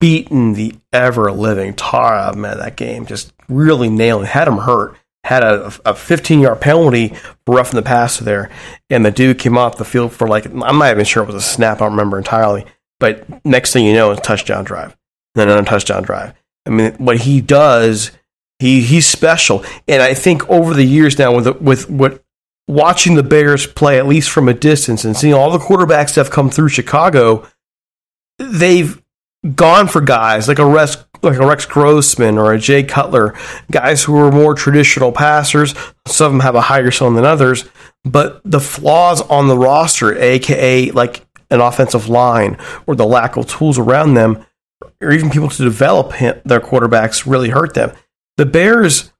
beating the ever living tar out of him at that game, just really nailing, had him hurt, had a, a 15 yard penalty roughing the passer there, and the dude came off the field for like I'm not even sure it was a snap. I don't remember entirely, but next thing you know, it's a touchdown drive, then another touchdown drive. I mean, what he does, he he's special, and I think over the years now with with what watching the Bears play at least from a distance and seeing all the quarterbacks that have come through Chicago, they've gone for guys like a Rex, like a Rex Grossman or a Jay Cutler, guys who are more traditional passers. Some of them have a higher ceiling than others, but the flaws on the roster, aka like an offensive line or the lack of tools around them, or even people to develop him, their quarterbacks, really hurt them. The Bears,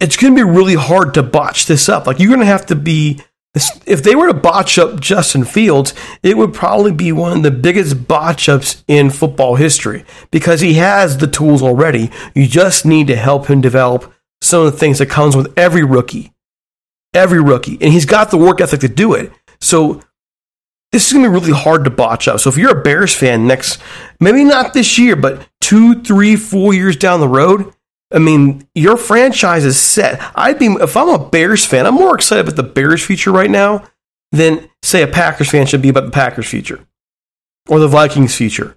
it's going to be really hard to botch this up. Like you're going to have to be if they were to botch up Justin Fields, it would probably be one of the biggest botch ups in football history because he has the tools already. You just need to help him develop some of the things that comes with every rookie. Every rookie. And he's got the work ethic to do it. So this is going to be really hard to botch up. So if you're a Bears fan next, maybe not this year, but two, three, four years down the road, I mean, your franchise is set. I'd be if I'm a Bears fan, I'm more excited about the Bears future right now than say a Packers fan should be about the Packers future or the Vikings future.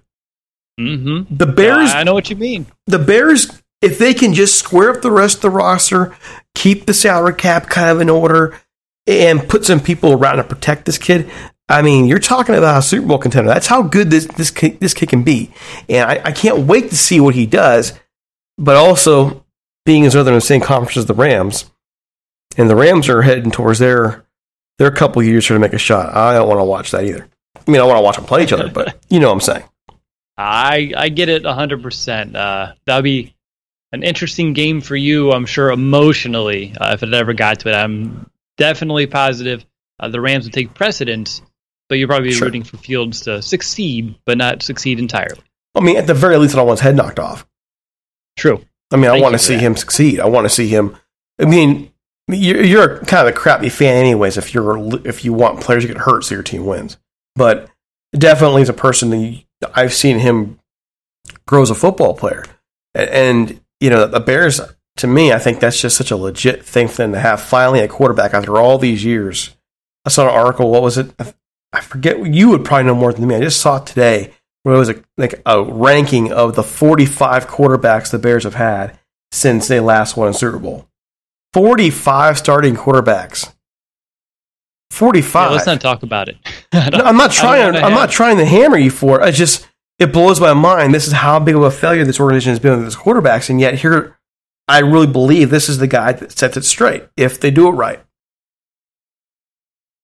Mm-hmm. The Bears. I know what you mean. The Bears, if they can just square up the rest of the roster, keep the salary cap kind of in order, and put some people around to protect this kid. I mean, you're talking about a Super Bowl contender. That's how good this this kid, this kid can be, and I, I can't wait to see what he does but also being as though they're in the same conference as the Rams, and the Rams are heading towards their their couple years here to make a shot. I don't want to watch that either. I mean, I want to watch them play each other, but you know what I'm saying. I I get it 100%. Uh, that'll be an interesting game for you, I'm sure, emotionally, uh, if it ever got to it. I'm definitely positive uh, the Rams would take precedence, but you're probably sure. rooting for Fields to succeed, but not succeed entirely. I mean, at the very least, I don't want his head knocked off. True. I mean, Thank I want to see that. him succeed. I want to see him. I mean, you're, you're kind of a crappy fan, anyways. If you're if you want players to get hurt so your team wins, but definitely as a person that I've seen him grow as a football player, and you know the Bears. To me, I think that's just such a legit thing for them to have. Finally, a quarterback after all these years. I saw an article. What was it? I forget. You would probably know more than me. I just saw it today where it was a, like a ranking of the 45 quarterbacks the Bears have had since they last won a Super Bowl. 45 starting quarterbacks. 45. Yeah, let's not talk about it. no, I'm not trying. I'm not trying to hammer you for it. I just it blows my mind. This is how big of a failure this organization has been with its quarterbacks, and yet here, I really believe this is the guy that sets it straight if they do it right.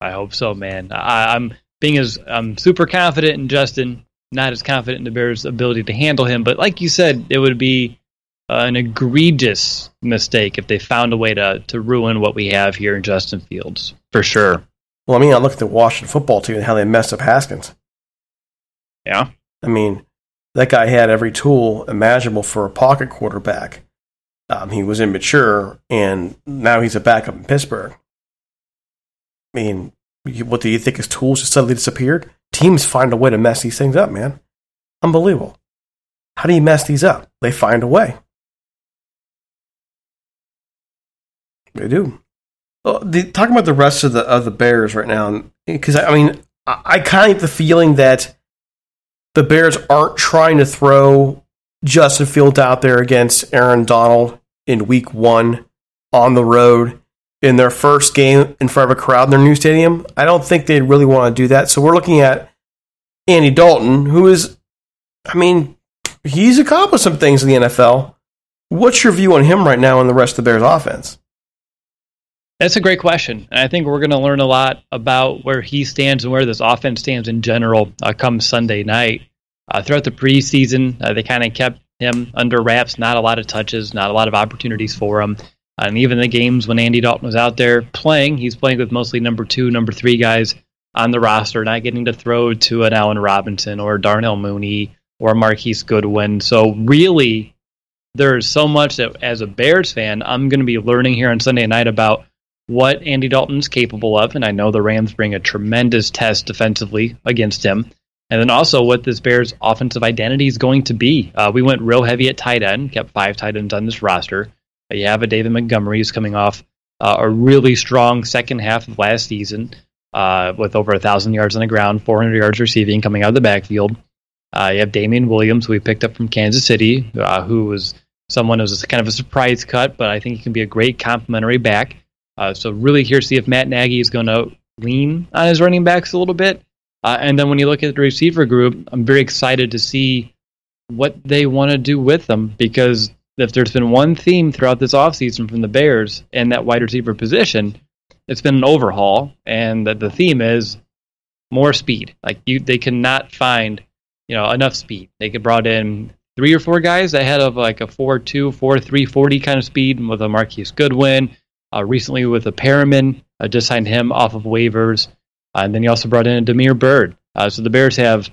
I hope so, man. I, I'm being as I'm super confident in Justin not as confident in the Bears' ability to handle him. But like you said, it would be uh, an egregious mistake if they found a way to to ruin what we have here in Justin Fields for sure. Well, I mean, I look at the Washington football team and how they messed up Haskins. Yeah, I mean, that guy had every tool imaginable for a pocket quarterback. Um, he was immature, and now he's a backup in Pittsburgh. I mean, what do you think his tools just suddenly disappeared? Teams find a way to mess these things up, man. Unbelievable. How do you mess these up? They find a way. They do. Well, the, talking about the rest of the of the Bears right now, because I, I, mean, I, I kind of get the feeling that the Bears aren't trying to throw Justin Fields out there against Aaron Donald in Week One on the road in their first game in front of a crowd in their new stadium. I don't think they'd really want to do that. So we're looking at Andy Dalton, who is, I mean, he's accomplished some things in the NFL. What's your view on him right now and the rest of the Bears offense? That's a great question. And I think we're going to learn a lot about where he stands and where this offense stands in general uh, come Sunday night. Uh, throughout the preseason, uh, they kind of kept him under wraps, not a lot of touches, not a lot of opportunities for him. And even the games when Andy Dalton was out there playing, he's playing with mostly number two, number three guys on the roster, not getting to throw to an Allen Robinson or Darnell Mooney or Marquise Goodwin. So really, there's so much that as a Bears fan, I'm going to be learning here on Sunday night about what Andy Dalton's capable of. And I know the Rams bring a tremendous test defensively against him. And then also what this Bears offensive identity is going to be. Uh, we went real heavy at tight end, kept five tight ends on this roster. You have a David Montgomery who's coming off uh, a really strong second half of last season uh, with over a thousand yards on the ground, 400 yards receiving coming out of the backfield. Uh, you have Damien Williams, who we picked up from Kansas City, uh, who was someone who was kind of a surprise cut, but I think he can be a great complementary back. Uh, so really here see if Matt Nagy is going to lean on his running backs a little bit. Uh, and then when you look at the receiver group, I'm very excited to see what they want to do with them because if there's been one theme throughout this offseason from the Bears and that wide receiver position, it's been an overhaul, and that the theme is more speed. Like you, they cannot find you know enough speed. They could brought in three or four guys ahead of like a 4-2, 4-3, 40 kind of speed with a Marquise Goodwin. Uh, recently with a Perriman, uh, just signed him off of waivers. Uh, and then he also brought in a Damiere Byrd. Uh, so the Bears have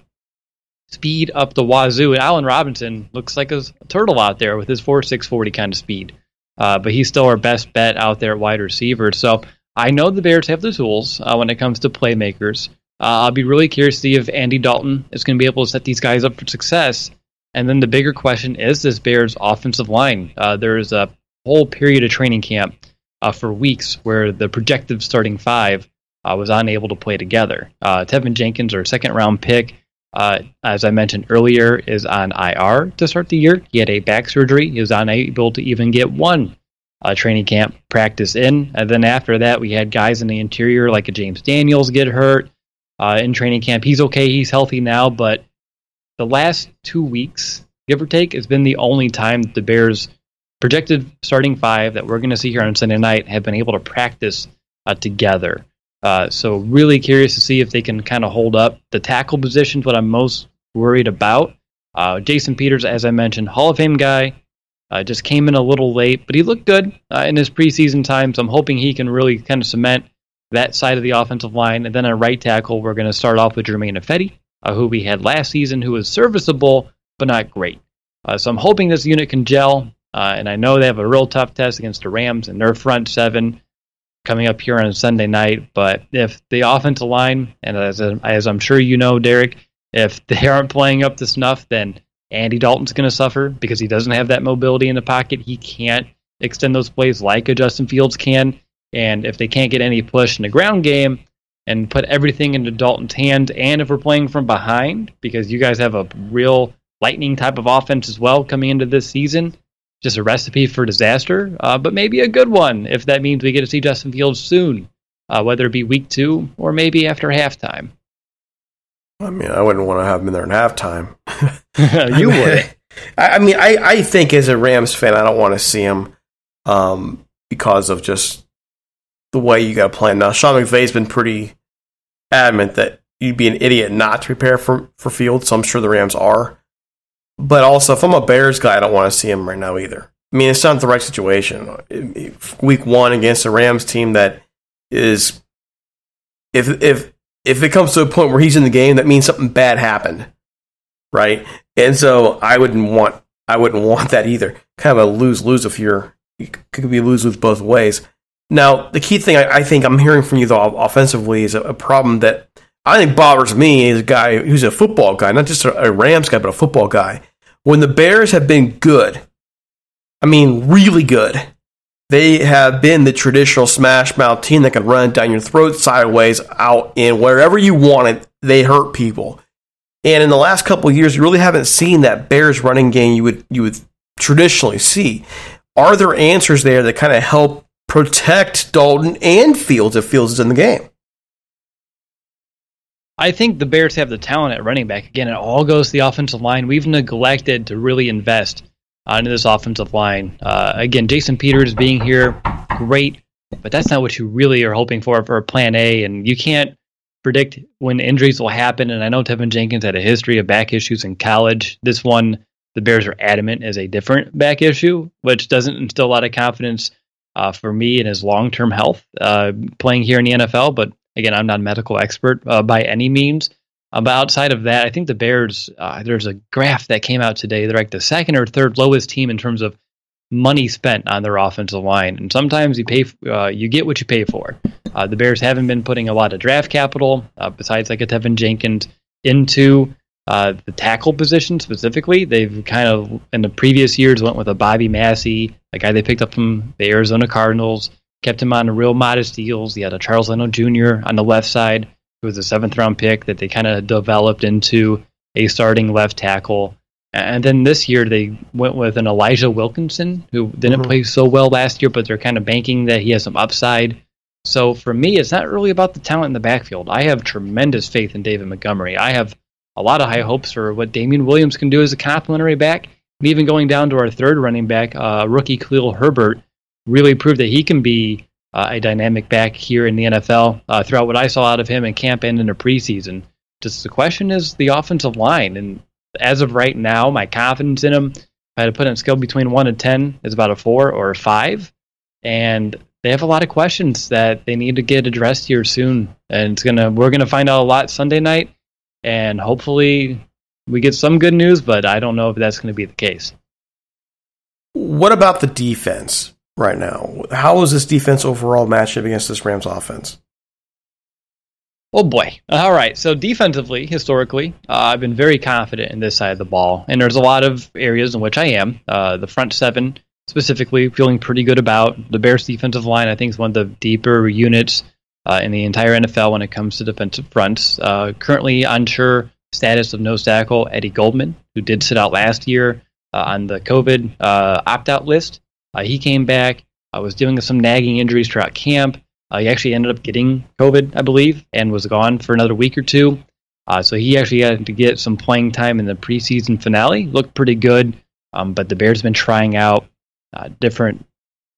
speed up the wazoo. And Allen Robinson looks like a, turtle out there with his 4.6 40 kind of speed. Uh, but he's still our best bet out there at wide receiver. So I know the Bears have the tools uh, when it comes to playmakers. I'll be really curious to see if Andy Dalton is going to be able to set these guys up for success. And then the bigger question is this Bears offensive line. there's a whole period of training camp uh, for weeks where the projected starting five uh, was unable to play together. Uh, Teven Jenkins, our second round pick, uh, as I mentioned earlier, is on IR to start the year. He had a back surgery. He was unable to even get one uh, training camp practice in. And then after that, we had guys in the interior like a James Daniels get hurt uh, in training camp. He's okay. He's healthy now, but the last two weeks, give or take, has been the only time the Bears projected starting five that we're going to see here on Sunday night have been able to practice uh, together. Uh, so really curious to see if they can kind of hold up the tackle positions. What I'm most worried about. Uh, Jason Peters, as I mentioned, Hall of Fame guy, uh, just came in a little late, but he looked good uh, in his preseason time. So I'm hoping he can really kind of cement that side of the offensive line. And then at right tackle, we're going to start off with Germain Ifedi, uh, who we had last season, who was serviceable but not great. so I'm hoping this unit can gel. And I know they have a real tough test against the Rams and their front seven coming up here on Sunday night. But if the offensive line, and as, as I'm sure you know, Derek, if they aren't playing up to snuff, then Andy Dalton's going to suffer because he doesn't have that mobility in the pocket. He can't extend those plays like a Justin Fields can. And if they can't get any push in the ground game and put everything into Dalton's hands, and if we're playing from behind, because you guys have a real lightning type of offense as well coming into this season, just a recipe for disaster, uh, but maybe a good one if that means we get to see Justin Fields soon, uh, whether it be week two or maybe after halftime. I mean, I wouldn't want to have him in there in halftime. you would. I, mean, I, I think as a Rams fan, I don't want to see him um, because of just the way you got to play. Now, Sean McVay's been pretty adamant that you'd be an idiot not to prepare for, for Fields, so I'm sure the Rams are. But also, if I'm a Bears guy, I don't want to see him right now either. I mean, it's not the right situation. Week one against a Rams team that is, if if if it comes to a point where he's in the game, that means something bad happened, right? And so I wouldn't want I wouldn't want that either. Kind of a lose lose if you're could be lose lose both ways. Now, the key thing I, I, think I'm hearing from you though offensively is a, a problem that I think bothers me is a guy who's a football guy, not just a, a Rams guy, but a football guy. When the Bears have been good, I mean, really good, they have been the traditional smash mouth team that can run down your throat sideways, out in wherever you want it. They hurt people. And in the last couple of years, you really haven't seen that Bears running game you would you would traditionally see. Are there answers there that kind of help protect Dalton and Fields if Fields is in the game? I think the Bears have the talent at running back. Again, it all goes to the offensive line. We've neglected to really invest uh, into this offensive line. Uh, again, Jason Peters being here, great, but that's not what you really are hoping for for a Plan A. And you can't predict when injuries will happen. And I know Teven Jenkins had a history of back issues in college. This one, the Bears are adamant is a different back issue, which doesn't instill a lot of confidence uh, for me in his long term health uh, playing here in the NFL. But Again, I'm not a medical expert uh, by any means. Uh, but outside of that, I think the Bears, uh, there's a graph that came out today. They're like the second or third lowest team in terms of money spent on their offensive line. And sometimes you pay, uh, you get what you pay for. Uh, the Bears haven't been putting a lot of draft capital, uh, besides like a Teven Jenkins, into the tackle position specifically. They've kind of, in the previous years, went with a Bobby Massie, a guy they picked up from the Arizona Cardinals, kept him on real modest deals. He had a Charles Leno Jr. on the left side, who was a seventh round pick that they kind of developed into a starting left tackle. And then this year they went with an Elijah Wilkinson, who didn't mm-hmm. play so well last year, but they're kind of banking that he has some upside. So for me, it's not really about the talent in the backfield. I have tremendous faith in David Montgomery. I have a lot of high hopes for what Damien Williams can do as a complementary back. And even going down to our third running back, uh, rookie Khalil Herbert, really proved that he can be uh, a dynamic back here in the NFL uh, throughout what I saw out of him in camp and in the preseason. Just the question is the offensive line. And as of right now, my confidence in him, if I had to put in a scale between 1 and 10, is about a 4 or a 5. And they have a lot of questions that they need to get addressed here soon. And it's gonna we're gonna find out a lot Sunday night and hopefully we get some good news, but I don't know if that's going to be the case. What about the defense right now? How is this defense overall matchup against this Rams offense? Oh boy. All right. So defensively, historically, uh, I've been very confident in this side of the ball, and there's a lot of areas in which I am. Uh, the front seven, specifically, feeling pretty good about the Bears' defensive line. I think is one of the deeper units uh, in the entire NFL when it comes to defensive fronts. Uh, currently unsure status of nose tackle Eddie Goldman, who did sit out last year uh, on the COVID uh, opt out list. Uh, he came back, uh, was dealing with some nagging injuries throughout camp. he actually ended up getting COVID, I believe, and was gone for another week or two. so he actually had to get some playing time in the preseason finale. Looked pretty good, um, but the Bears have been trying out different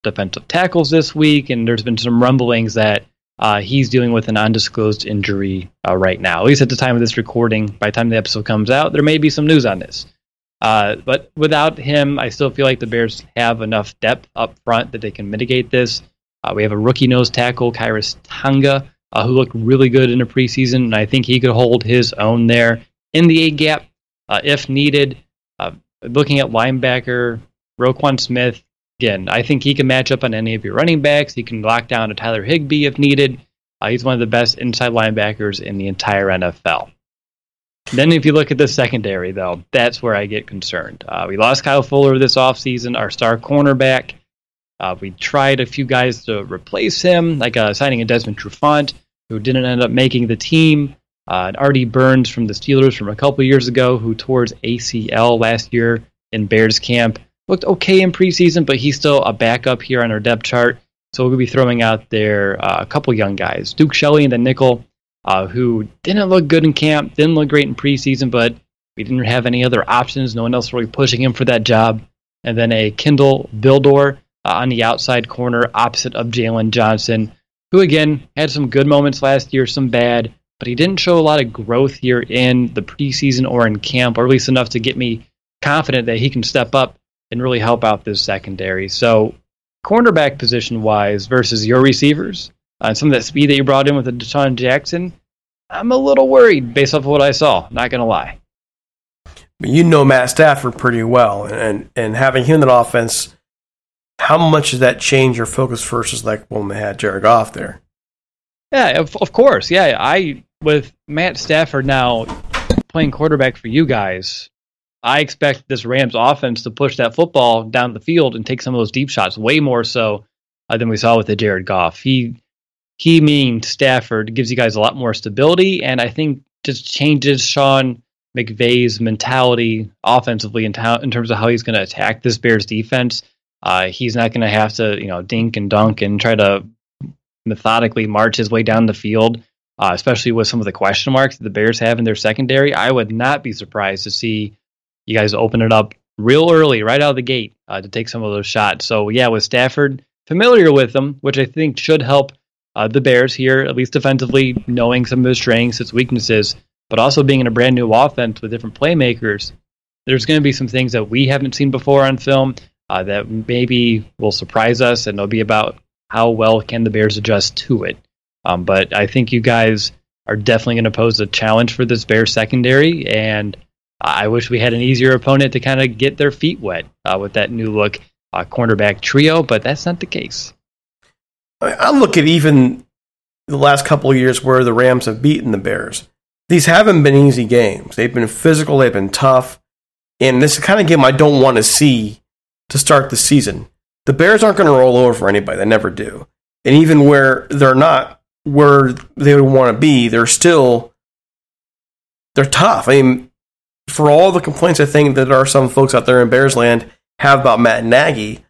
defensive tackles this week, and there's been some rumblings that uh, he's dealing with an undisclosed injury uh, right now. At least at the time of this recording, by the time the episode comes out, there may be some news on this. Uh, but without him, I still feel like the Bears have enough depth up front that they can mitigate this. Uh, we have a rookie nose tackle, Khyiris Tonga, uh, who looked really good in the preseason, and I think he could hold his own there in the A gap uh, if needed. looking at linebacker, Roquan Smith, Again, I think he can match up on any of your running backs. He can lock down a Tyler Higbee if needed. Uh, he's one of the best inside linebackers in the entire NFL. Then, if you look at the secondary, though, that's where I get concerned. Uh, we lost Kyle Fuller this offseason, our star cornerback. Uh, we tried a few guys to replace him, like uh, signing a Desmond Trufant, who didn't end up making the team. Uh, and Artie Burns from the Steelers from a couple years ago, who tore his ACL last year in Bears camp looked okay in preseason, but he's still a backup here on our depth chart. So we'll be throwing out there uh, a couple young guys, Duke Shelley and the nickel, uh, who didn't look good in camp, didn't look great in preseason, but we didn't have any other options. No one else really pushing him for that job. And then a Kindle Vildor uh, on the outside corner, opposite of Jaylon Johnson, who again had some good moments last year, some bad, but he didn't show a lot of growth here in the preseason or in camp, or at least enough to get me confident that he can step up and really help out this secondary. So, cornerback position wise versus your receivers, uh, and some of that speed that you brought in with the DeSean Jackson, I'm a little worried based off of what I saw. Not going to lie. You know Matt Stafford pretty well, and and having him in the offense, how much does that change your focus versus like when they had Jared Goff there? Yeah, of, of course. Yeah, I with Matt Stafford now playing quarterback for you guys. I expect this Rams offense to push that football down the field and take some of those deep shots way more so uh, than we saw with the Jared Goff. He he mean Stafford gives you guys a lot more stability, and I think just changes Sean McVay's mentality offensively in, in terms of how he's going to attack this Bears defense. Uh, he's not going to have to you know dink and dunk and try to methodically march his way down the field. Uh, especially with some of the question marks that the Bears have in their secondary, I would not be surprised to see you guys open it up real early, right out of the gate, uh, to take some of those shots. So yeah, with Stafford familiar with them, which I think should help uh, the Bears here, at least defensively, knowing some of his strengths, its weaknesses, but also being in a brand new offense with different playmakers. There's going to be some things that we haven't seen before on film uh, that maybe will surprise us, and it'll be about how well can the Bears adjust to it. Um, but I think you guys are definitely going to pose a challenge for this Bears secondary, and I wish we had an easier opponent to kind of get their feet wet uh, with that new look uh, cornerback trio, but that's not the case. I look at even the last couple of years where the Rams have beaten the Bears. These haven't been easy games. They've been physical, they've been tough, and this is the kind of game I don't want to see to start the season. the Bears aren't going to roll over for anybody. They never do. And even where they're not where they would want to be, they're still they're tough. I mean, for all the complaints I think that are some folks out there in Bears land have about Matt Nagy,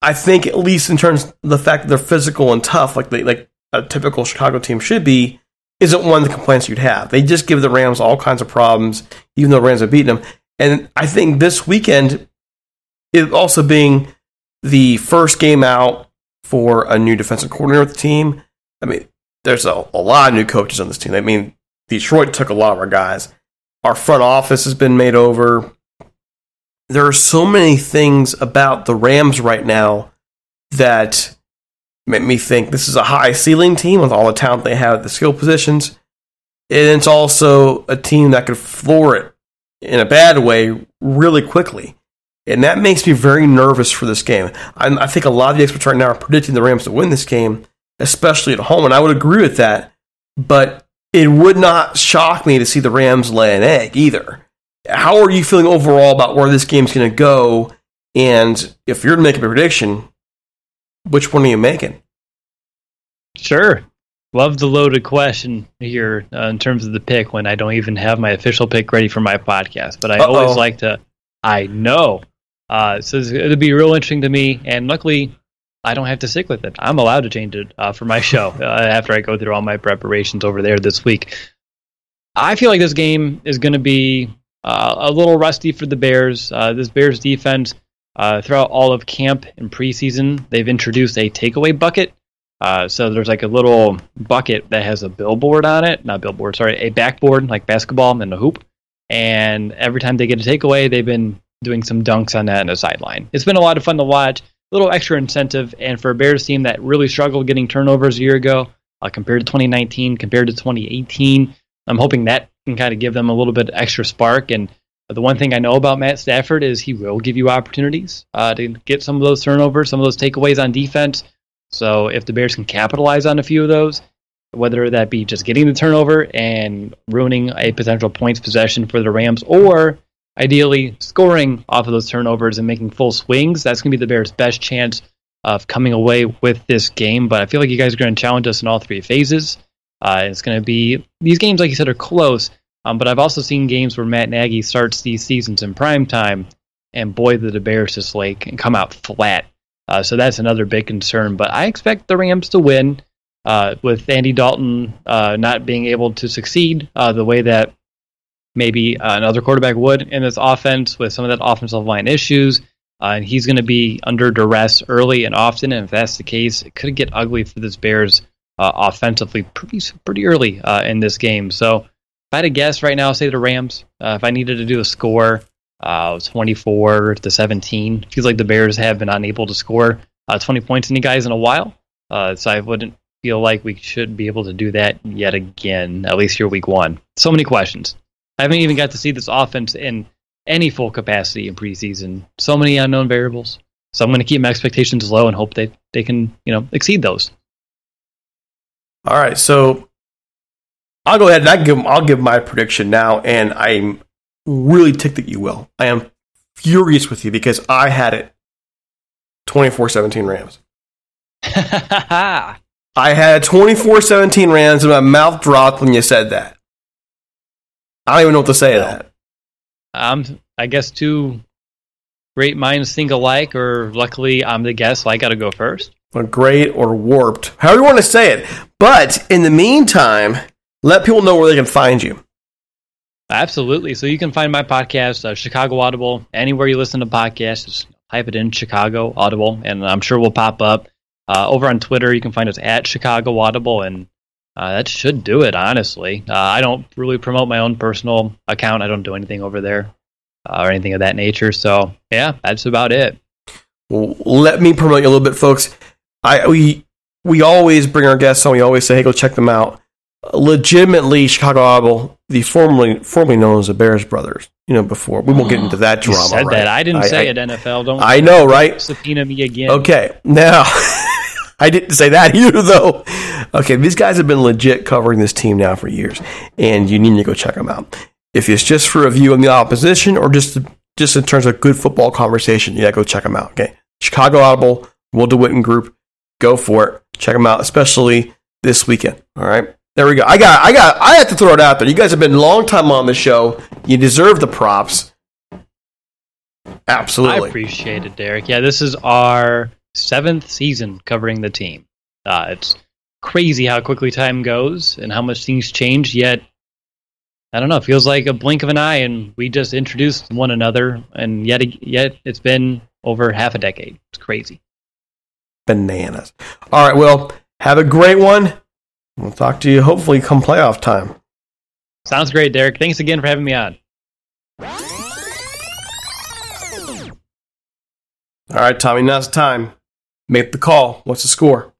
I think at least in terms of the fact that they're physical and tough, like they, like a typical Chicago team should be, isn't one of the complaints you'd have. They just give the Rams all kinds of problems, even though the Rams have beaten them. And I think this weekend, it also being the first game out for a new defensive coordinator with the team. I mean, there's a, a lot of new coaches on this team. I mean, Detroit took a lot of our guys. Our front office has been made over. There are so many things about the Rams right now that make me think this is a high ceiling team with all the talent they have at the skill positions. And it's also a team that could floor it in a bad way really quickly. And that makes me very nervous for this game. I, I think a lot of the experts right now are predicting the Rams to win this game, especially at home. And I would agree with that. But it would not shock me to see the Rams lay an egg either. How are you feeling overall about where this game's going to go? And if you're to make a prediction, which one are you making? Sure. Love the loaded question here uh, in terms of the pick when I don't even have my official pick ready for my podcast. But I Uh-oh. always like to, I know. Uh, so it'll be real interesting to me. And luckily, I don't have to stick with it. I'm allowed to change it uh, for my show uh, after I go through all my preparations over there this week. I feel like this game is going to be a little rusty for the Bears. Uh, this Bears defense, uh, throughout all of camp and preseason, they've introduced a takeaway bucket. Uh, so there's like a little bucket that has a billboard on it, not billboard, sorry, a backboard like basketball and a hoop. And every time they get a takeaway, they've been doing some dunks on that in the sideline. It's been a lot of fun to watch A little extra incentive. And for a Bears team that really struggled getting turnovers a year ago uh, compared to 2019, compared to 2018, I'm hoping that can kind of give them a little bit extra spark. And the one thing I know about Matt Stafford is he will give you opportunities uh, to get some of those turnovers, some of those takeaways on defense. So if the Bears can capitalize on a few of those, whether that be just getting the turnover and ruining a potential points possession for the Rams, or ideally scoring off of those turnovers and making full swings. That's going to be the Bears' best chance of coming away with this game. But I feel like you guys are going to challenge us in all three phases. Uh, it's going to be these games, like you said, are close. Um, but I've also seen games where Matt Nagy starts these seasons in prime time, and boy, did the Bears just like and come out flat. Uh, so that's another big concern. But I expect the Rams to win. Uh, with Andy Dalton uh, not being able to succeed uh, the way that maybe uh, another quarterback would in this offense with some of that offensive line issues. Uh, and he's going to be under duress early and often. And if that's the case, it could get ugly for this Bears offensively pretty pretty early in this game. So if I had to guess right now, say the Rams. Uh, if I needed to do a score, uh, 24 to 17. Feels like the Bears have been unable to score 20 points in you guys in a while. so I wouldn't feel like we should be able to do that yet again, at least here week one. So many questions. I haven't even got to see this offense in any full capacity in preseason. So many unknown variables. So I'm going to keep my expectations low and hope they they can you know exceed those. All right, so I'll go ahead and I give I'll give my prediction now, and I'm really ticked that you will. I am furious with you because I had it 24-17 Rams. I had 24-17 Rams, and my mouth dropped when you said that. I don't even know what to say to that. Um, I guess two great minds think alike, or luckily I'm the guest, so I got to go first. Or great or warped, however you want to say it. But in the meantime, let people know where they can find you. Absolutely. So you can find my podcast, uh, Chicago Audible, anywhere you listen to podcasts. Just type it in Chicago Audible, and I'm sure we'll pop up. Uh, over on Twitter, you can find us at Chicago Audible, and uh, that should do it, honestly. Uh, I don't really promote my own personal account. I don't do anything over there uh, or anything of that nature. So, yeah, that's about it. Well, let me promote you a little bit, folks. I we we always bring our guests on. We always say, "Hey, go check them out." Legitimately, Chicago Audible, the formerly formerly known as the Bears Brothers. You know, before we won't get into that drama. You said right? that I didn't I, say I, it. NFL, don't. I know, right? Subpoena me again. Okay, now. I didn't say that either, though. Okay, these guys have been legit covering this team now for years, and you need to go check them out. If it's just for a view on the opposition or just just in terms of good football conversation, yeah, go check them out. Okay, Chicago Audible, Will DeWitt Group. Go for it. Check them out, especially this weekend. All right. There we go. I got, I got, I have to throw it out there. You guys have been a long time on the show. You deserve the props. Absolutely. I appreciate it, Derek. Yeah, this is our seventh season covering the team. Uh, it's crazy how quickly time goes and how much things change. Yet, I don't know. It feels like a blink of an eye, and we just introduced one another, and yet, yet it's been over half a decade. It's crazy. Bananas. All right. Well, have a great one. We'll talk to you hopefully come playoff time. Sounds great, Derek. Thanks again for having me on. All right, Tommy, now it's time. Make the call. What's the score?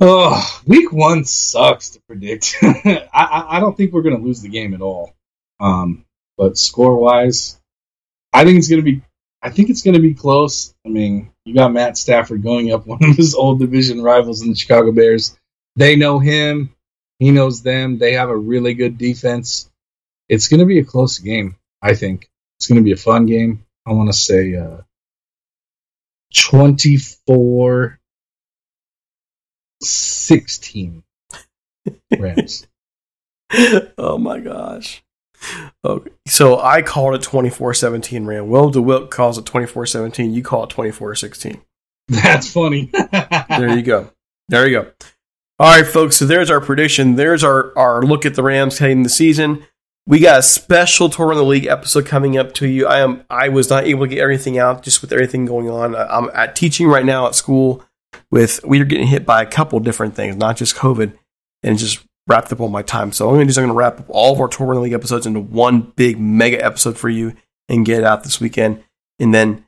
Oh, week one sucks to predict. I, I, I, don't think we're going to lose the game at all. Um, but score wise, I think it's going to be. I think it's going to be close. I mean, you got Matt Stafford going up one of his old division rivals in the Chicago Bears. They know him. He knows them. They have a really good defense. It's going to be a close game. I think it's going to be a fun game. I want to say uh, 24 16 Rams. oh my gosh. Okay. So I called it 24 17 Ram. Will DeWitt calls it 24 17. You call it 24 16. That's funny. there you go. There you go. All right, folks. So there's our prediction. There's our, our look at the Rams heading the season. We got a special tour in the league episode coming up to you. I am I was not able to get everything out just with everything going on. I'm at teaching right now at school with we are getting hit by a couple different things, not just COVID, and just wrapped up all my time. So I'm going to do is I'm going to wrap up all of our tour in the league episodes into one big mega episode for you and get it out this weekend. And then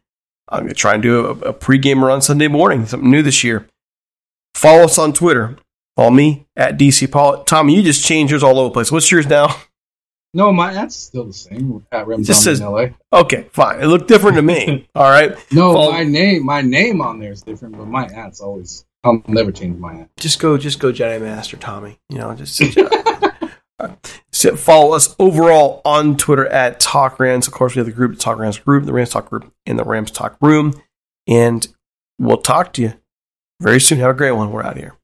I'm going to try and do a, a pregame on Sunday morning, something new this year. Follow us on Twitter. Follow me at DC Paul. Tommy, you just changed yours all over the place. What's yours now? No, my ad's still the same. At Rem just says LA. Okay, fine. It looked different to me. All right. No, Follow- my name, my name on there is different, but my ad's always. I'll never change my ad. Just go, just go, Jedi Master Tommy. You know, just. So follow us overall on Twitter at Talk Rams. Of course, we have the group, the Talk Rams group, the Rams Talk group, and the Rams Talk room. And we'll talk to you very soon. Have a great one. We're out of here.